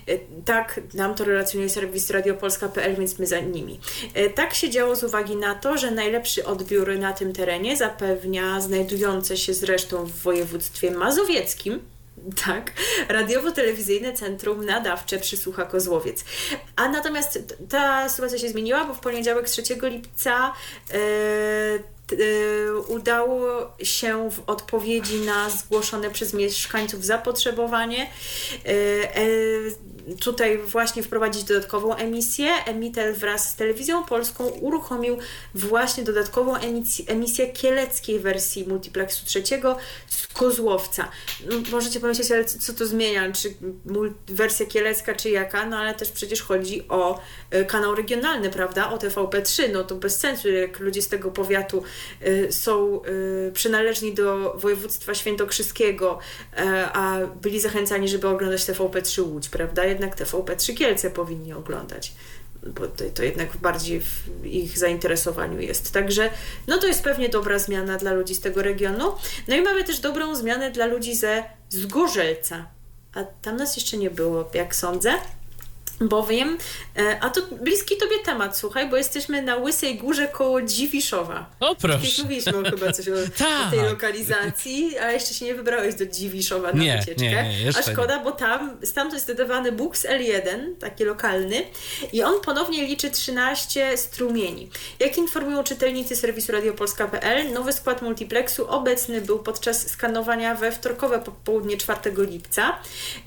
Y, tak nam to relacjonuje serwis radiopolska.pl, więc my za nimi. Y, tak się działo z uwagi na to, że najlepszy odbiór na tym terenie zapewnia znajdujące się zresztą w województwie mazowieckim, [LAUGHS] tak, radiowo-telewizyjne centrum nadawcze przysłucha Kozłowiec. A natomiast ta sytuacja się zmieniła, bo w poniedziałek 3 lipca yy, udało się w odpowiedzi na zgłoszone przez mieszkańców zapotrzebowanie tutaj właśnie wprowadzić dodatkową emisję. Emitel wraz z telewizją polską uruchomił właśnie dodatkową emisję, kieleckiej wersji multiplexu trzeciego z Kozłowca. No, możecie pomyśleć, ale co to zmienia, czy wersja kielecka, czy jaka, no ale też przecież chodzi o e, kanał regionalny, prawda, o TVP3, no to bez sensu, jak ludzie z tego powiatu e, są e, przynależni do województwa świętokrzyskiego, a byli zachęcani, żeby oglądać TVP3 Łódź, prawda, jednak TVP3 Kielce powinni oglądać bo to, to, jednak bardziej w ich zainteresowaniu jest. Także no to jest pewnie dobra zmiana dla ludzi z tego regionu. No i mamy też dobrą zmianę dla ludzi ze Zgorzelca. A tam nas jeszcze nie było, jak sądzę bowiem, e, a to bliski Tobie temat, słuchaj, bo jesteśmy na Łysej Górze koło Dziwiszowa. O proszę. Kiedyś mówiliśmy chyba coś o, o, [LAUGHS] tej lokalizacji, a jeszcze się nie wybrałeś do Dziwiszowa na nie, wycieczkę. Nie, nie, a szkoda, nie. bo tam, stamtąd jest dodawany Bux L1, taki lokalny i on ponownie liczy 13 strumieni. Jak informują czytelnicy serwisu radiopolska.pl, nowy skład multiplexu obecny był podczas skanowania we wtorkowe popołudnie 4 lipca,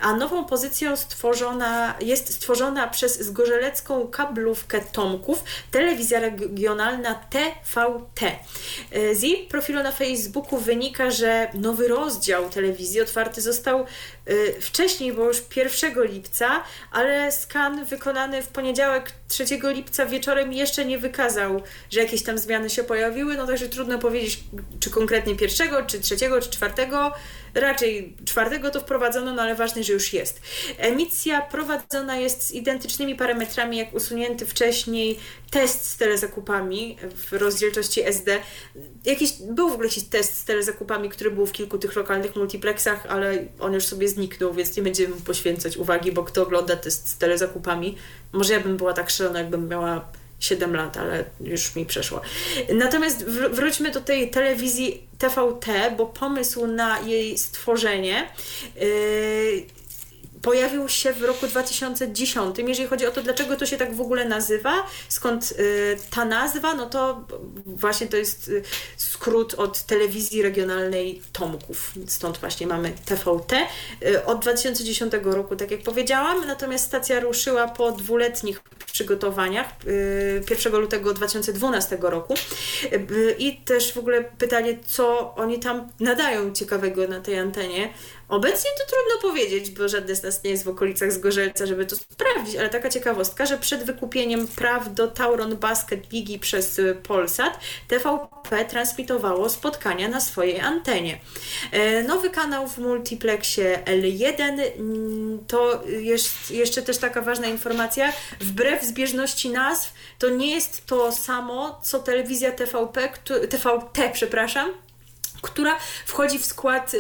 a nową pozycją stworzona jest stworzona przez zgorzelecką kablówkę Tomków telewizja regionalna TVT. E, z jej profilu na Facebooku wynika, że nowy rozdział telewizji otwarty został e, wcześniej, bo już 1 lipca, ale skan wykonany w poniedziałek 3 lipca wieczorem jeszcze nie wykazał, że jakieś tam zmiany się pojawiły, no także trudno powiedzieć, czy konkretnie pierwszego, czy trzeciego, czy czwartego raczej czwartego to wprowadzono, no ale ważne, że już jest. Emisja prowadzona jest z identycznymi parametrami jak usunięty wcześniej test z telezakupami w rozdzielczości SD. Jakiś, był w ogóle jakiś test z telezakupami, który był w kilku tych lokalnych multiplexach, ale on już sobie zniknął, więc nie będziemy poświęcać uwagi, bo kto ogląda test z telezakupami, może ja bym była tak szalona, jakbym miała 7 lat, ale już mi przeszło. Natomiast wróćmy do tej telewizji TVT, bo pomysł na jej stworzenie yy, pojawił się w roku 2010. Jeżeli chodzi o to, dlaczego to się tak w ogóle nazywa, skąd y, ta nazwa, no to właśnie to jest y, skrót od telewizji regionalnej Tomków. Stąd właśnie mamy TVT. Y, od 2010 roku, tak jak powiedziałam, natomiast stacja ruszyła po dwuletnich przygotowaniach 1 lutego 2012 roku i też w ogóle pytanie, co oni tam nadają ciekawego na tej antenie. Obecnie to trudno powiedzieć, bo żadne z nas nie jest w okolicach Zgorzelca, żeby to sprawdzić, ale taka ciekawostka, że przed wykupieniem praw do Tauron Basket Ligi przez y, Polsat TVP transmitowało spotkania na swojej antenie. E, nowy kanał w multiplexie L1 mm, to jest jeszcze też taka ważna informacja, wbrew zbieżności nazw, to nie jest to samo, co telewizja TVP, TVT, przepraszam, która wchodzi w skład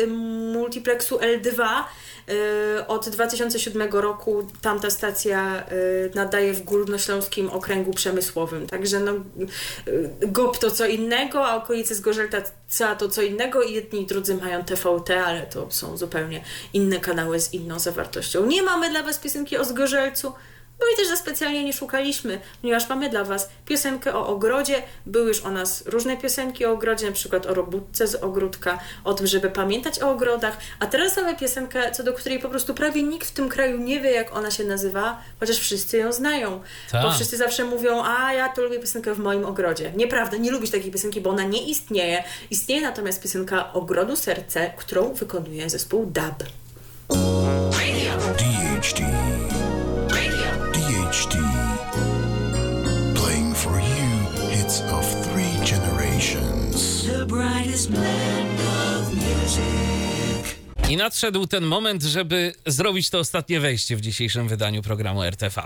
multiplexu L2 Y, od 2007 roku tamta stacja y, nadaje w Górnośląskim Okręgu Przemysłowym. Także no, y, GOP to co innego, a okolice Zgorzelca to co innego i jedni i drudzy mają TVT, ale to są zupełnie inne kanały z inną zawartością. Nie mamy dla Was piosenki o Zgorzelcu, no i też za specjalnie nie szukaliśmy, ponieważ mamy dla Was piosenkę o ogrodzie. Były już o nas różne piosenki o ogrodzie, na przykład o robótce z ogródka, o tym, żeby pamiętać o ogrodach. A teraz mamy piosenkę, co do której po prostu prawie nikt w tym kraju nie wie, jak ona się nazywa, chociaż wszyscy ją znają. Ta. Bo wszyscy zawsze mówią, a ja to lubię piosenkę w moim ogrodzie. Nieprawda, nie lubisz takiej piosenki, bo ona nie istnieje. Istnieje natomiast piosenka Ogrodu Serce, którą wykonuje zespół DAB. DHD generations. The brightest blend of music. I nadszedł ten moment, żeby zrobić to ostatnie wejście w dzisiejszym wydaniu programu RTV.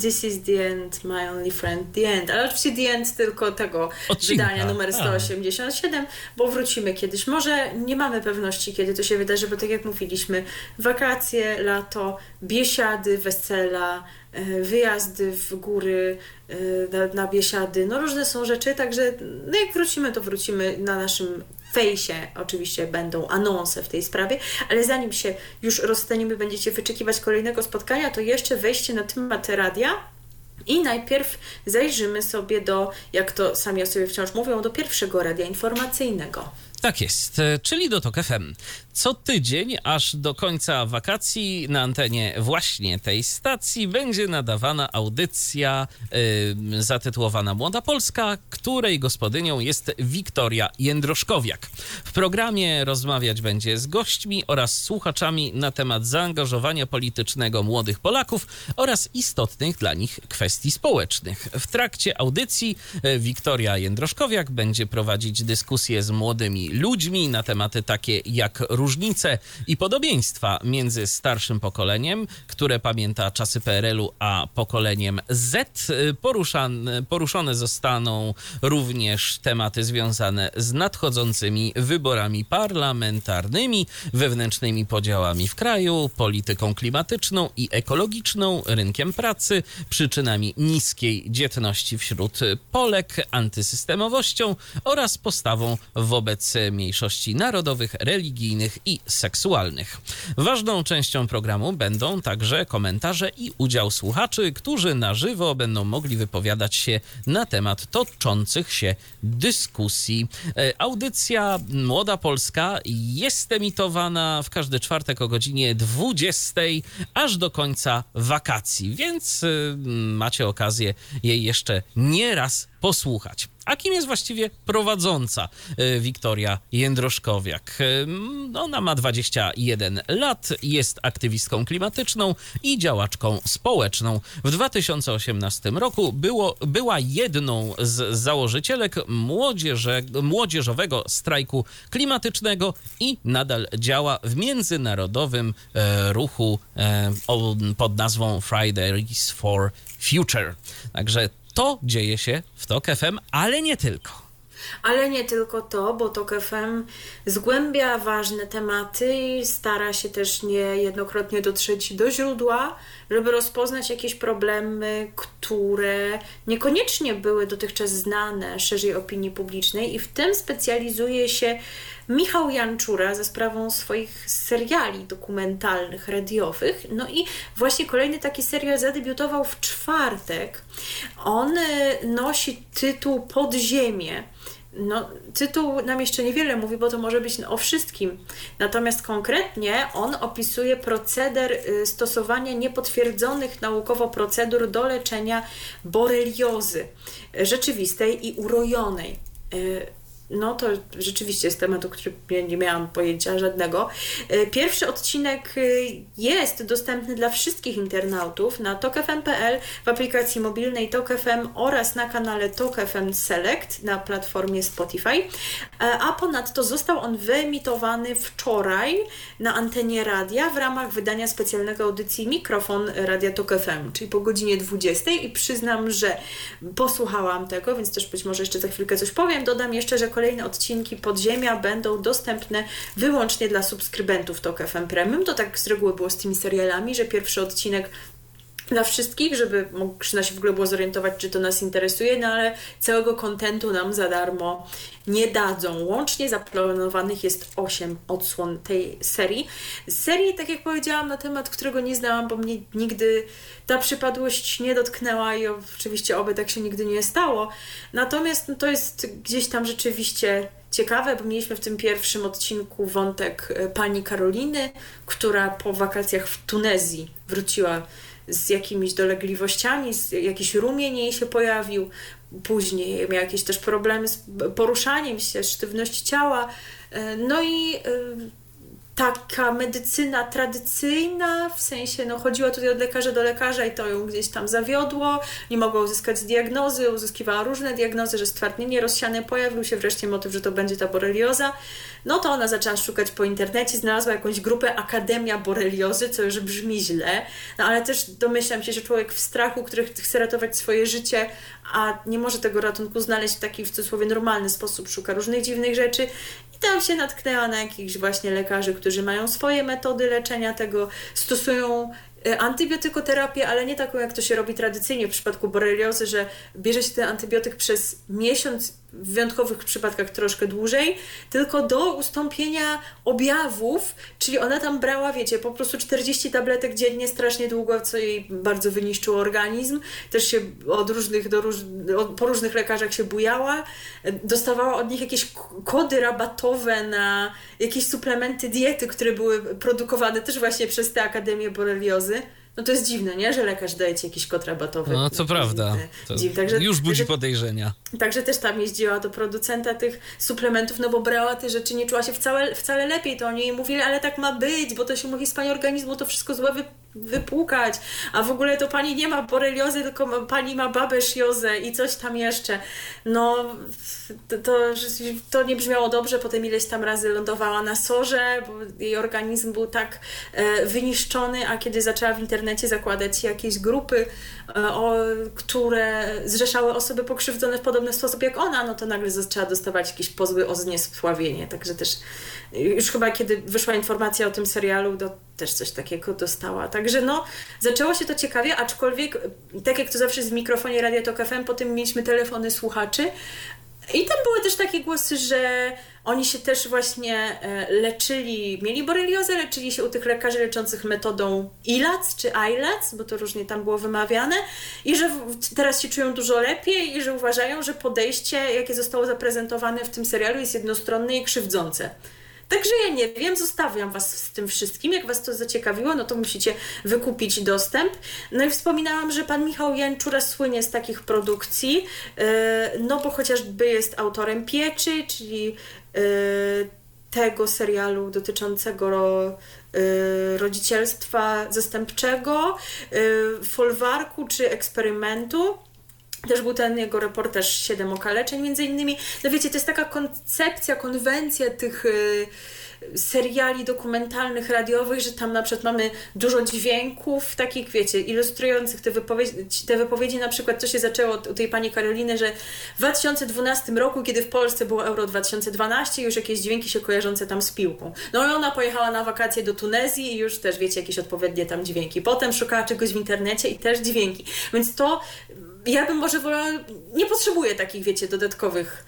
This is the end, my only friend, the end. Ale oczywiście the end tylko tego Odcinka. wydania numer 187, A. bo wrócimy kiedyś. Może nie mamy pewności, kiedy to się wydarzy, bo tak jak mówiliśmy, wakacje, lato, biesiady, wesela, e, wyjazdy w góry, e, na, na biesiady, no różne są rzeczy, także no jak wrócimy, to wrócimy na naszym fejsie oczywiście będą anonse w tej sprawie, ale zanim się już rozstaniemy, będziecie wyczekiwać kolejnego spotkania, to jeszcze wejście na temat radia. I najpierw zajrzymy sobie do, jak to sami o sobie wciąż mówią, do pierwszego radia informacyjnego. Tak jest, czyli do TOK FM. Co tydzień, aż do końca wakacji, na antenie właśnie tej stacji będzie nadawana audycja yy, zatytułowana Młoda Polska, której gospodynią jest Wiktoria Jędroszkowiak. W programie rozmawiać będzie z gośćmi oraz słuchaczami na temat zaangażowania politycznego młodych Polaków oraz istotnych dla nich kwestii społecznych. W trakcie audycji y, Wiktoria Jędroszkowiak będzie prowadzić dyskusje z młodymi ludźmi na tematy takie jak różnice i podobieństwa między starszym pokoleniem, które pamięta czasy PRL-u, a pokoleniem Z. Poruszane, poruszone zostaną również tematy związane z nadchodzącymi wyborami parlamentarnymi, wewnętrznymi podziałami w kraju, polityką klimatyczną i ekologiczną, rynkiem pracy, przyczynami niskiej dzietności wśród Polek, antysystemowością oraz postawą wobec mniejszości narodowych, religijnych i seksualnych. Ważną częścią programu będą także komentarze i udział słuchaczy, którzy na żywo będą mogli wypowiadać się na temat toczących się dyskusji. E, audycja Młoda Polska jest emitowana w każdy czwartek o godzinie 20 aż do końca wakacji, więc y, macie okazję jej jeszcze nie raz posłuchać. A kim jest właściwie prowadząca e, Wiktoria Jędroszkowiak? E, ona ma 21 lat, jest aktywistką klimatyczną i działaczką społeczną. W 2018 roku było, była jedną z założycielek młodzieże, młodzieżowego strajku klimatycznego i nadal działa w międzynarodowym e, ruchu pod nazwą Fridays for Future. Także to dzieje się w TOK FM, ale nie tylko. Ale nie tylko to, bo TOK FM zgłębia ważne tematy i stara się też niejednokrotnie dotrzeć do źródła, żeby rozpoznać jakieś problemy, które niekoniecznie były dotychczas znane szerzej opinii publicznej i w tym specjalizuje się Michał Janczura ze sprawą swoich seriali dokumentalnych, radiowych. No i właśnie kolejny taki serial zadebiutował w czwartek. On e, nosi tytuł Podziemie. No, tytuł nam jeszcze niewiele mówi, bo to może być o wszystkim. Natomiast konkretnie on opisuje proceder y, stosowania niepotwierdzonych naukowo procedur do leczenia boreliozy rzeczywistej i urojonej. No to rzeczywiście jest temat, o którym nie miałam pojęcia żadnego. E, pierwszy odcinek e, jest dostępny dla wszystkich internautów na tokefm.pl, w aplikacji mobilnej TokFM oraz na kanale TokFM Select na platformie Spotify. E, a ponadto został on wyemitowany wczoraj na antenie radia w ramach wydania specjalnego audycji Mikrofon Radia Tok FM, czyli po godzinie 20 i przyznam, że posłuchałam tego, więc też być może jeszcze za chwilkę coś powiem. Dodam jeszcze, że kolejne odcinki Podziemia będą dostępne wyłącznie dla subskrybentów Tok FM Premium. To tak z reguły było z tymi serialami, że pierwszy odcinek dla wszystkich, żeby można się w ogóle było zorientować, czy to nas interesuje, no ale całego kontentu nam za darmo nie dadzą. Łącznie zaplanowanych jest 8 odsłon tej serii. Serii, tak jak powiedziałam, na temat, którego nie znałam, bo mnie nigdy ta przypadłość nie dotknęła i oczywiście oby tak się nigdy nie stało. Natomiast no, to jest gdzieś tam rzeczywiście ciekawe, bo mieliśmy w tym pierwszym odcinku wątek e, pani Karoliny, która po wakacjach w Tunezji wróciła z jakimiś dolegliwościami, z, jakiś rumień jej się pojawił, później miał jakieś też problemy z poruszaniem się, sztywność ciała, e, no i e, taka medycyna tradycyjna, w sensie no, chodziła tutaj od lekarza do lekarza i to ją gdzieś tam zawiodło, nie mogła uzyskać diagnozy, uzyskiwała różne diagnozy, że stwardnienie rozsiane, pojawił się wreszcie motyw, że to będzie ta borelioza, no to ona zaczęła szukać po internecie, znalazła jakąś grupę Akademia Boreliozy, co już brzmi źle, no ale też domyślam się, że człowiek w strachu, który chce ratować swoje życie, a nie może tego ratunku znaleźć w taki w cudzysłowie normalny sposób, szuka różnych dziwnych rzeczy tam się natknęła na jakichś właśnie lekarzy, którzy mają swoje metody leczenia tego, stosują e, antybiotykoterapię, ale nie taką, jak to się robi tradycyjnie w przypadku boreliozy, że bierze się ten antybiotyk przez miesiąc w wyjątkowych przypadkach troszkę dłużej, tylko do ustąpienia objawów, czyli ona tam brała, wiecie, po prostu 40 tabletek dziennie strasznie długo, co jej bardzo wyniszczyło organizm, też się od różnych, do róż, po różnych lekarzach się bujała, dostawała od nich jakieś kody rabatowe na jakieś suplementy diety, które były produkowane też właśnie przez tę Akademię Boreliozy. No to jest dziwne, nie? Że lekarz daje ci jakiś kod rabatowy. No, co prawda. Dziwne. Także, już budzi także, podejrzenia. Także też tam jeździła do producenta tych suplementów, no bo brała te rzeczy, nie czuła się wcale, wcale lepiej. To oni jej mówili, ale tak ma być, bo to się mówi z pani organizmu, to wszystko złe wy, wypłukać. A w ogóle to pani nie ma boreliozy, tylko ma, pani ma babesziozę i coś tam jeszcze. No, to, to, to, nie brzmiało dobrze. Potem ileś tam razy lądowała na sorze, bo jej organizm był tak e, wyniszczony, a kiedy zaczęła w internecie zakładać jakieś grupy, e, o, które zrzeszały osoby pokrzywdzone w podobny sposób jak ona, no to nagle zaczęła dostawać jakieś pozwy o zniesławienie. Także też już chyba kiedy wyszła informacja o tym serialu, to też coś takiego dostała. Także no, zaczęło się to ciekawie, aczkolwiek tak jak to zawsze z mikrofonie Radio Tok FM, potem mieliśmy telefony słuchaczy i tam były też takie głosy, że oni się też właśnie e, leczyli, mieli boreliozę, leczyli się u tych lekarzy leczących metodą ILAC czy ILAC, bo to różnie tam było wymawiane, i że teraz się czują dużo lepiej i że uważają, że podejście, jakie zostało zaprezentowane w tym serialu, jest jednostronne i krzywdzące. Także ja nie wiem, zostawiam Was z tym wszystkim. Jak Was to zaciekawiło, no to musicie wykupić dostęp. No i wspominałam, że Pan Michał Janczura słynie z takich produkcji, e, no bo chociażby jest autorem Pieczy, czyli e, tego serialu dotyczącego e, rodzicielstwa zastępczego, folwarku czy eksperymentu. Też był ten jego reportaż Siedem okaleczeń między innymi. No wiecie, to jest taka koncepcja, konwencja tych y, seriali dokumentalnych, radiowych, że tam na przykład mamy dużo dźwięków takich, wiecie, ilustrujących te wypowiedzi, te wypowiedzi na przykład to się zaczęło u tej pani Karoliny, że w 2012 roku, kiedy w Polsce było Euro 2012, już jakieś dźwięki się kojarzące tam z piłką. No i ona pojechała na wakacje do Tunezji i już też, wiecie, jakieś odpowiednie tam dźwięki. Potem szukała czegoś w internecie i też dźwięki. Więc to ja bym może wolała, nie potrzebuję takich, wiecie, dodatkowych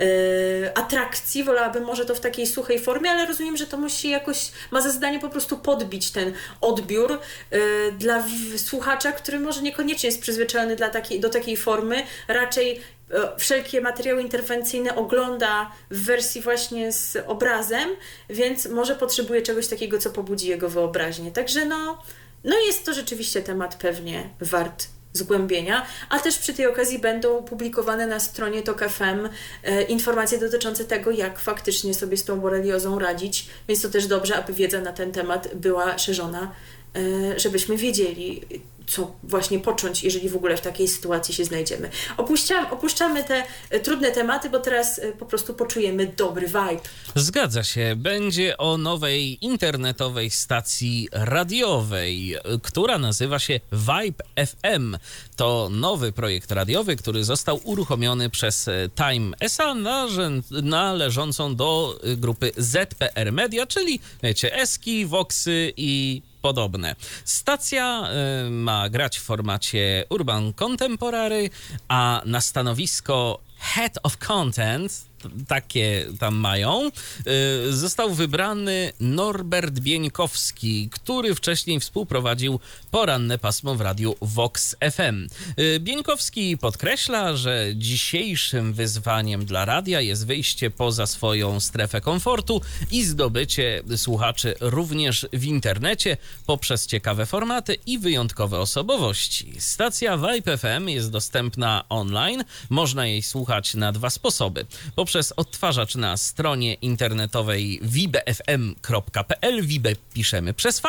yy, atrakcji, wolałabym może to w takiej suchej formie, ale rozumiem, że to musi jakoś, ma za zadanie po prostu podbić ten odbiór yy, dla w, słuchacza, który może niekoniecznie jest przyzwyczajony dla do takiej formy, raczej yy, wszelkie materiały interwencyjne ogląda w wersji właśnie z obrazem, więc może potrzebuje czegoś takiego, co pobudzi jego wyobraźnię. Także no, no jest to rzeczywiście temat pewnie wart zgłębienia, a też przy tej okazji będą publikowane na stronie TOK FM e, informacje dotyczące tego, jak faktycznie sobie z tą boreliozą radzić, więc to też dobrze, aby wiedza na ten temat była szerzona, e, żebyśmy wiedzieli, co właśnie począć, jeżeli w ogóle w takiej sytuacji się znajdziemy. Opuściam, opuszczamy te e, trudne tematy, bo teraz e, po prostu poczujemy dobry vibe. Zgadza się. Będzie o nowej internetowej stacji radiowej, która nazywa się Vibe FM. To nowy projekt radiowy, który został uruchomiony przez e, Time SA należącą do grupy ZPR Media, czyli wiecie, Eski, Voxy i podobne. Stacja y, ma grać w formacie Urban Contemporary, a na stanowisko Head of Content takie tam mają, y, został wybrany Norbert Bieńkowski, który wcześniej współprowadził poranne pasmo w radiu Vox FM. Y, Bieńkowski podkreśla, że dzisiejszym wyzwaniem dla radia jest wyjście poza swoją strefę komfortu i zdobycie słuchaczy również w internecie poprzez ciekawe formaty i wyjątkowe osobowości. Stacja Vibe FM jest dostępna online, można jej słuchać na dwa sposoby. Poprzez poprzez odtwarzacz na stronie internetowej wibefm.pl, wibe piszemy przez V,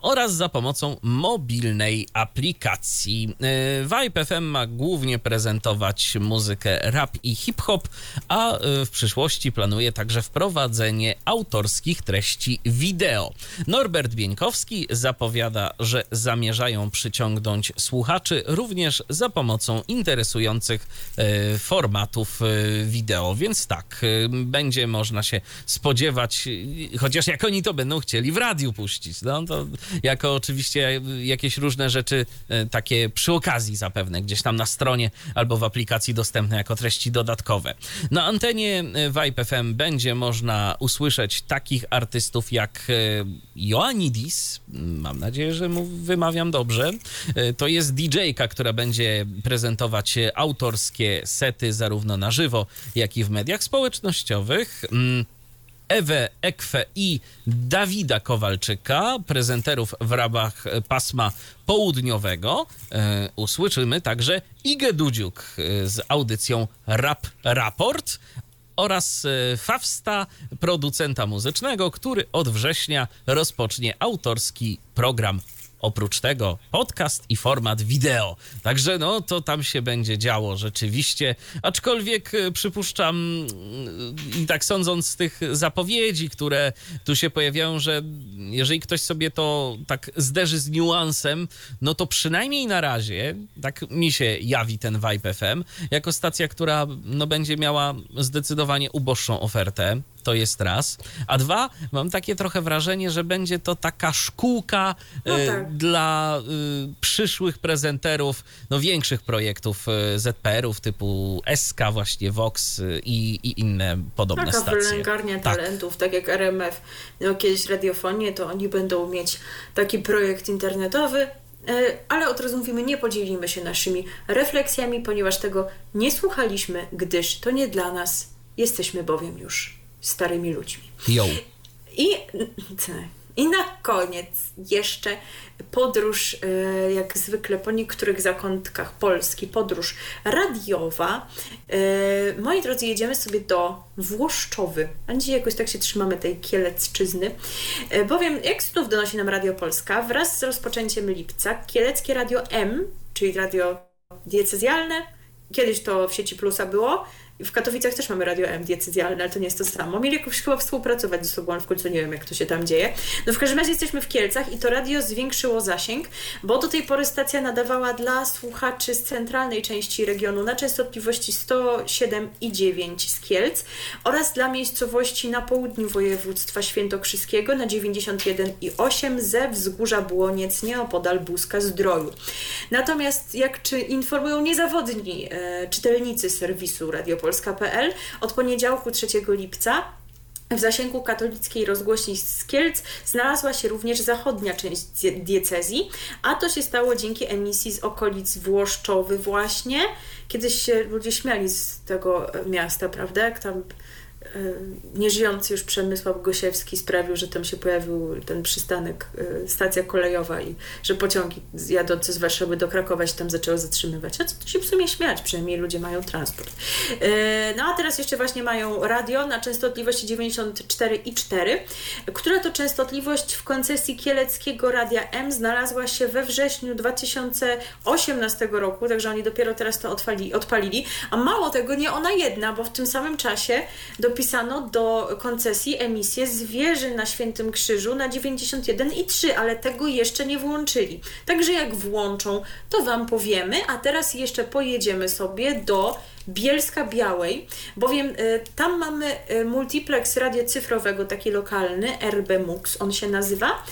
oraz za pomocą mobilnej aplikacji. E, Vibe FM ma głównie prezentować muzykę rap i hip-hop, a e, w przyszłości planuje także wprowadzenie autorskich treści wideo. Norbert Bieńkowski zapowiada, że zamierzają przyciągnąć słuchaczy również za pomocą interesujących e, formatów wideo, więc więc tak, y, będzie można się spodziewać, y, chociaż jak oni to będą chcieli w radiu puścić, no to jako oczywiście jakieś różne rzeczy y, takie przy okazji zapewne, gdzieś tam na stronie albo w aplikacji dostępne jako treści dodatkowe. Na antenie Vibe FM będzie można usłyszeć takich artystów jak Ioannidis, mam nadzieję, że mu wymawiam dobrze, to jest DJ-ka, która będzie prezentować autorskie sety zarówno na żywo, jak i w mediach społecznościowych. Mm, Ewę Ekwe i Dawida Kowalczyka, prezenterów w ramach pasma południowego. E, usłyszymy także Igę Dudziuk e, z audycją Rap Raport oraz e, Fawsta, producenta muzycznego, który od września rozpocznie autorski program oprócz tego podcast i format wideo. Także no to tam się będzie działo rzeczywiście. Aczkolwiek e, przypuszczam i tak sądząc z tych zapowiedzi, które tu się pojawiają, że jeżeli ktoś sobie to tak zderzy z niuansem, no to przynajmniej na razie, tak mi się jawi ten Vibe FM, jako stacja, która no będzie miała zdecydowanie uboższą ofertę to jest raz. A dwa, mam takie trochę wrażenie, że będzie to taka szkółka no e, tak. dla y, przyszłych prezenterów no, większych projektów y, ZPR-ów typu SK, właśnie Vox y, i, inne podobne taka stacje. Taka wylęgarnia tak. talentów, tak jak RMF miał kiedyś radiofonię, to oni będą mieć taki projekt internetowy, ale od razu mówimy, nie podzielimy się naszymi refleksjami, ponieważ tego nie słuchaliśmy, gdyż to nie dla nas, jesteśmy bowiem już starymi ludźmi. Yo. I, I na koniec jeszcze podróż, e, jak zwykle po niektórych zakątkach Polski, podróż radiowa. E, moi drodzy, jedziemy sobie do Włoszczowy. A dzisiaj jakoś tak się trzymamy tej Kielecczyzny, e, bowiem jak znów donosi nam Radio Polska, wraz z rozpoczęciem lipca Kieleckie Radio M, czyli radio diecezjalne, kiedyś to w sieci Plusa było, w Katowicach też mamy radio M diecezjalne, ale to nie jest to samo. Mieli jakoś chyba współpracować ze sobą, ale w końcu nie wiem, jak to się tam dzieje. No w każdym razie jesteśmy w Kielcach i to radio zwiększyło zasięg, bo do tej pory stacja nadawała dla słuchaczy z centralnej części regionu na częstotliwości 107,9 z Kielc oraz dla miejscowości na południu województwa świętokrzyskiego na 91,8 ze wzgórza Błoniec nieopodal Buzka Zdroju. Natomiast jak czy informują niezawodni e, czytelnicy serwisu Radio polska.pl od poniedziałku 3 lipca w zasięgu katolickiej rozgłośni z Kielc znalazła się również zachodnia część diecezji, a to się stało dzięki emisji z okolic Włoszczowy właśnie. Kiedyś się ludzie śmiali z tego miasta, prawda? Jak tam nieżyjący już Przemysław Gosiewski sprawił, że tam się pojawił ten przystanek, e, stacja kolejowa i że pociągi jadące z Warszawy do Krakowa się tam zaczęły zatrzymywać. A co tu się w sumie śmiać? Przynajmniej ludzie mają transport. E, no a teraz jeszcze właśnie mają radio na częstotliwości 94,4, która to częstotliwość w koncesji Kieleckiego Radia M znalazła się we wrześniu 2018 roku, także oni dopiero teraz to odpali, odpalili. A mało tego, nie ona jedna, bo w tym samym czasie dopisano do koncesji emisję zwierzy na Świętym Krzyżu na 91,3, ale tego jeszcze nie włączyli. Także jak włączą, to Wam powiemy, a teraz jeszcze pojedziemy sobie do Bielska Białej, bowiem y, tam mamy y, multiplex radiocyfrowego, taki lokalny, RB Mux on się nazywa.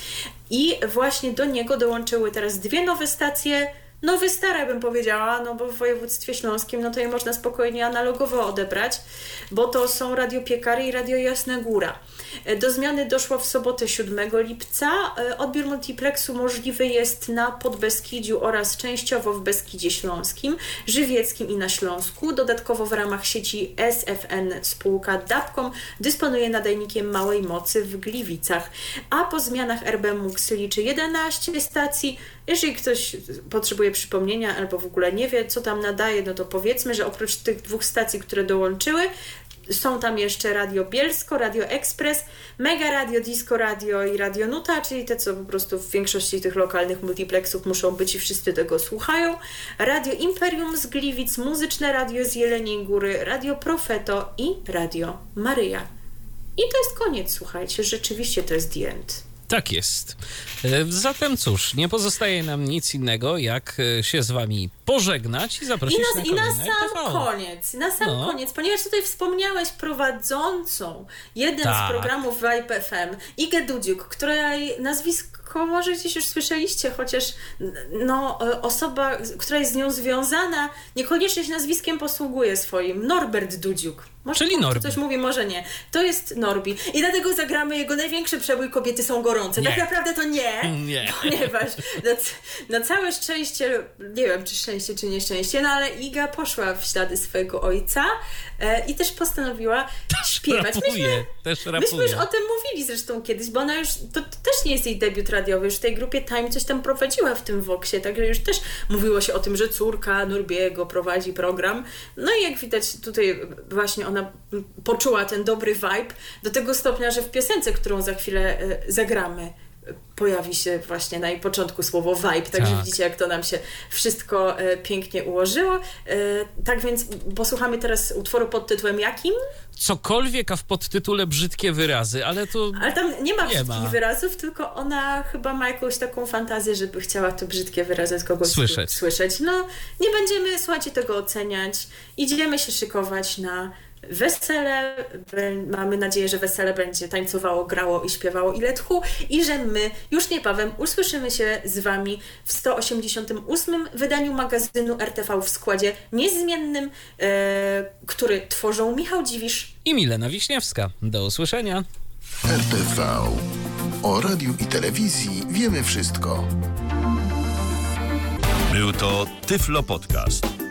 I właśnie do niego dołączyły teraz dwie nowe stacje nowy stare bym powiedziała, no bo w województwie śląskim no to je można spokojnie analogowo odebrać, bo to są Radio Piekary i Radio Jasna Góra. E, do zmiany doszło w sobotę 7 lipca. E, odbiór multiplexu możliwy jest na Podbeskidziu oraz częściowo w Beskidzie Śląskim, Żywieckim i na Śląsku. Dodatkowo w ramach sieci SFN spółka Dapcom dysponuje nadajnikiem małej mocy w Gliwicach, a po zmianach RB MUX liczy 11 stacji. Jeżeli ktoś potrzebuje przypomnienia albo w ogóle nie wie, co tam nadaje, no to powiedzmy, że oprócz tych dwóch stacji, które dołączyły, są tam jeszcze Radio Bielsko, Radio Express, Mega Radio, Disco Radio i Radio Nuta, czyli te, co po prostu w większości tych lokalnych multiplexów muszą być i wszyscy tego słuchają. Radio Imperium z Gliwic, Muzyczne Radio z Jeleniej Góry, Radio Profeto i Radio Maryja. I to jest koniec, słuchajcie, rzeczywiście to jest the end. Tak jest. E, zatem cóż, nie pozostaje nam nic innego, jak e, się z wami pożegnać i zaprosić I na, na I na sam TV. koniec, na sam No. koniec, ponieważ tutaj wspomniałeś prowadzącą jeden Tak. z programów Vibe FM, Igę Dudziuk, której nazwisko może gdzieś już słyszeliście, chociaż no, e, osoba, która jest z nią związana, niekoniecznie się nazwiskiem posługuje swoim, Norbert Dudziuk. Może Czyli Norbi. coś mówi, może nie. To jest Norbi. I dlatego zagramy jego największy przebój Kobiety są gorące. Nie. Tak naprawdę to nie. [LAUGHS] Nie. Ponieważ na, na całe szczęście, nie wiem czy szczęście czy nieszczęście, no ale Iga poszła w ślady swojego ojca e, i też postanowiła śpiewać. Rapuje, też Myśmy rapuje. już o tym mówili zresztą kiedyś, bo ona już, to, to też nie jest jej debiut radiowy, już w tej grupie Time coś tam prowadziła w tym Voxie, także już też mówiło się o tym, że córka Nurbiego prowadzi program. No i jak widać tutaj właśnie ona poczuła ten dobry vibe do tego stopnia, że w piosence, którą za chwilę e, zagramy, pojawi się właśnie na jej początku słowo vibe, także Tak. widzicie jak to nam się wszystko e, pięknie ułożyło. E, tak więc posłuchamy teraz utworu pod tytułem jakim? Cokolwiek, a w podtytule brzydkie wyrazy, ale to Ale tam nie ma Nie brzydkich ma. wyrazów, tylko ona chyba ma jakąś taką fantazję, żeby chciała te brzydkie wyrazy od kogoś Słyszeć. słyszeć. No, nie będziemy, słuchajcie, tego oceniać. Idziemy się szykować na wesele. Mamy nadzieję, że wesele będzie tańcowało, grało i śpiewało ile tchu i że my już niebawem usłyszymy się z Wami w 188 wydaniu magazynu RTV w składzie niezmiennym, e, który tworzą Michał Dziwisz, i Milena Wiśniewska. Do usłyszenia. RTV. O radiu i telewizji wiemy wszystko. Był to Tyflo Podcast.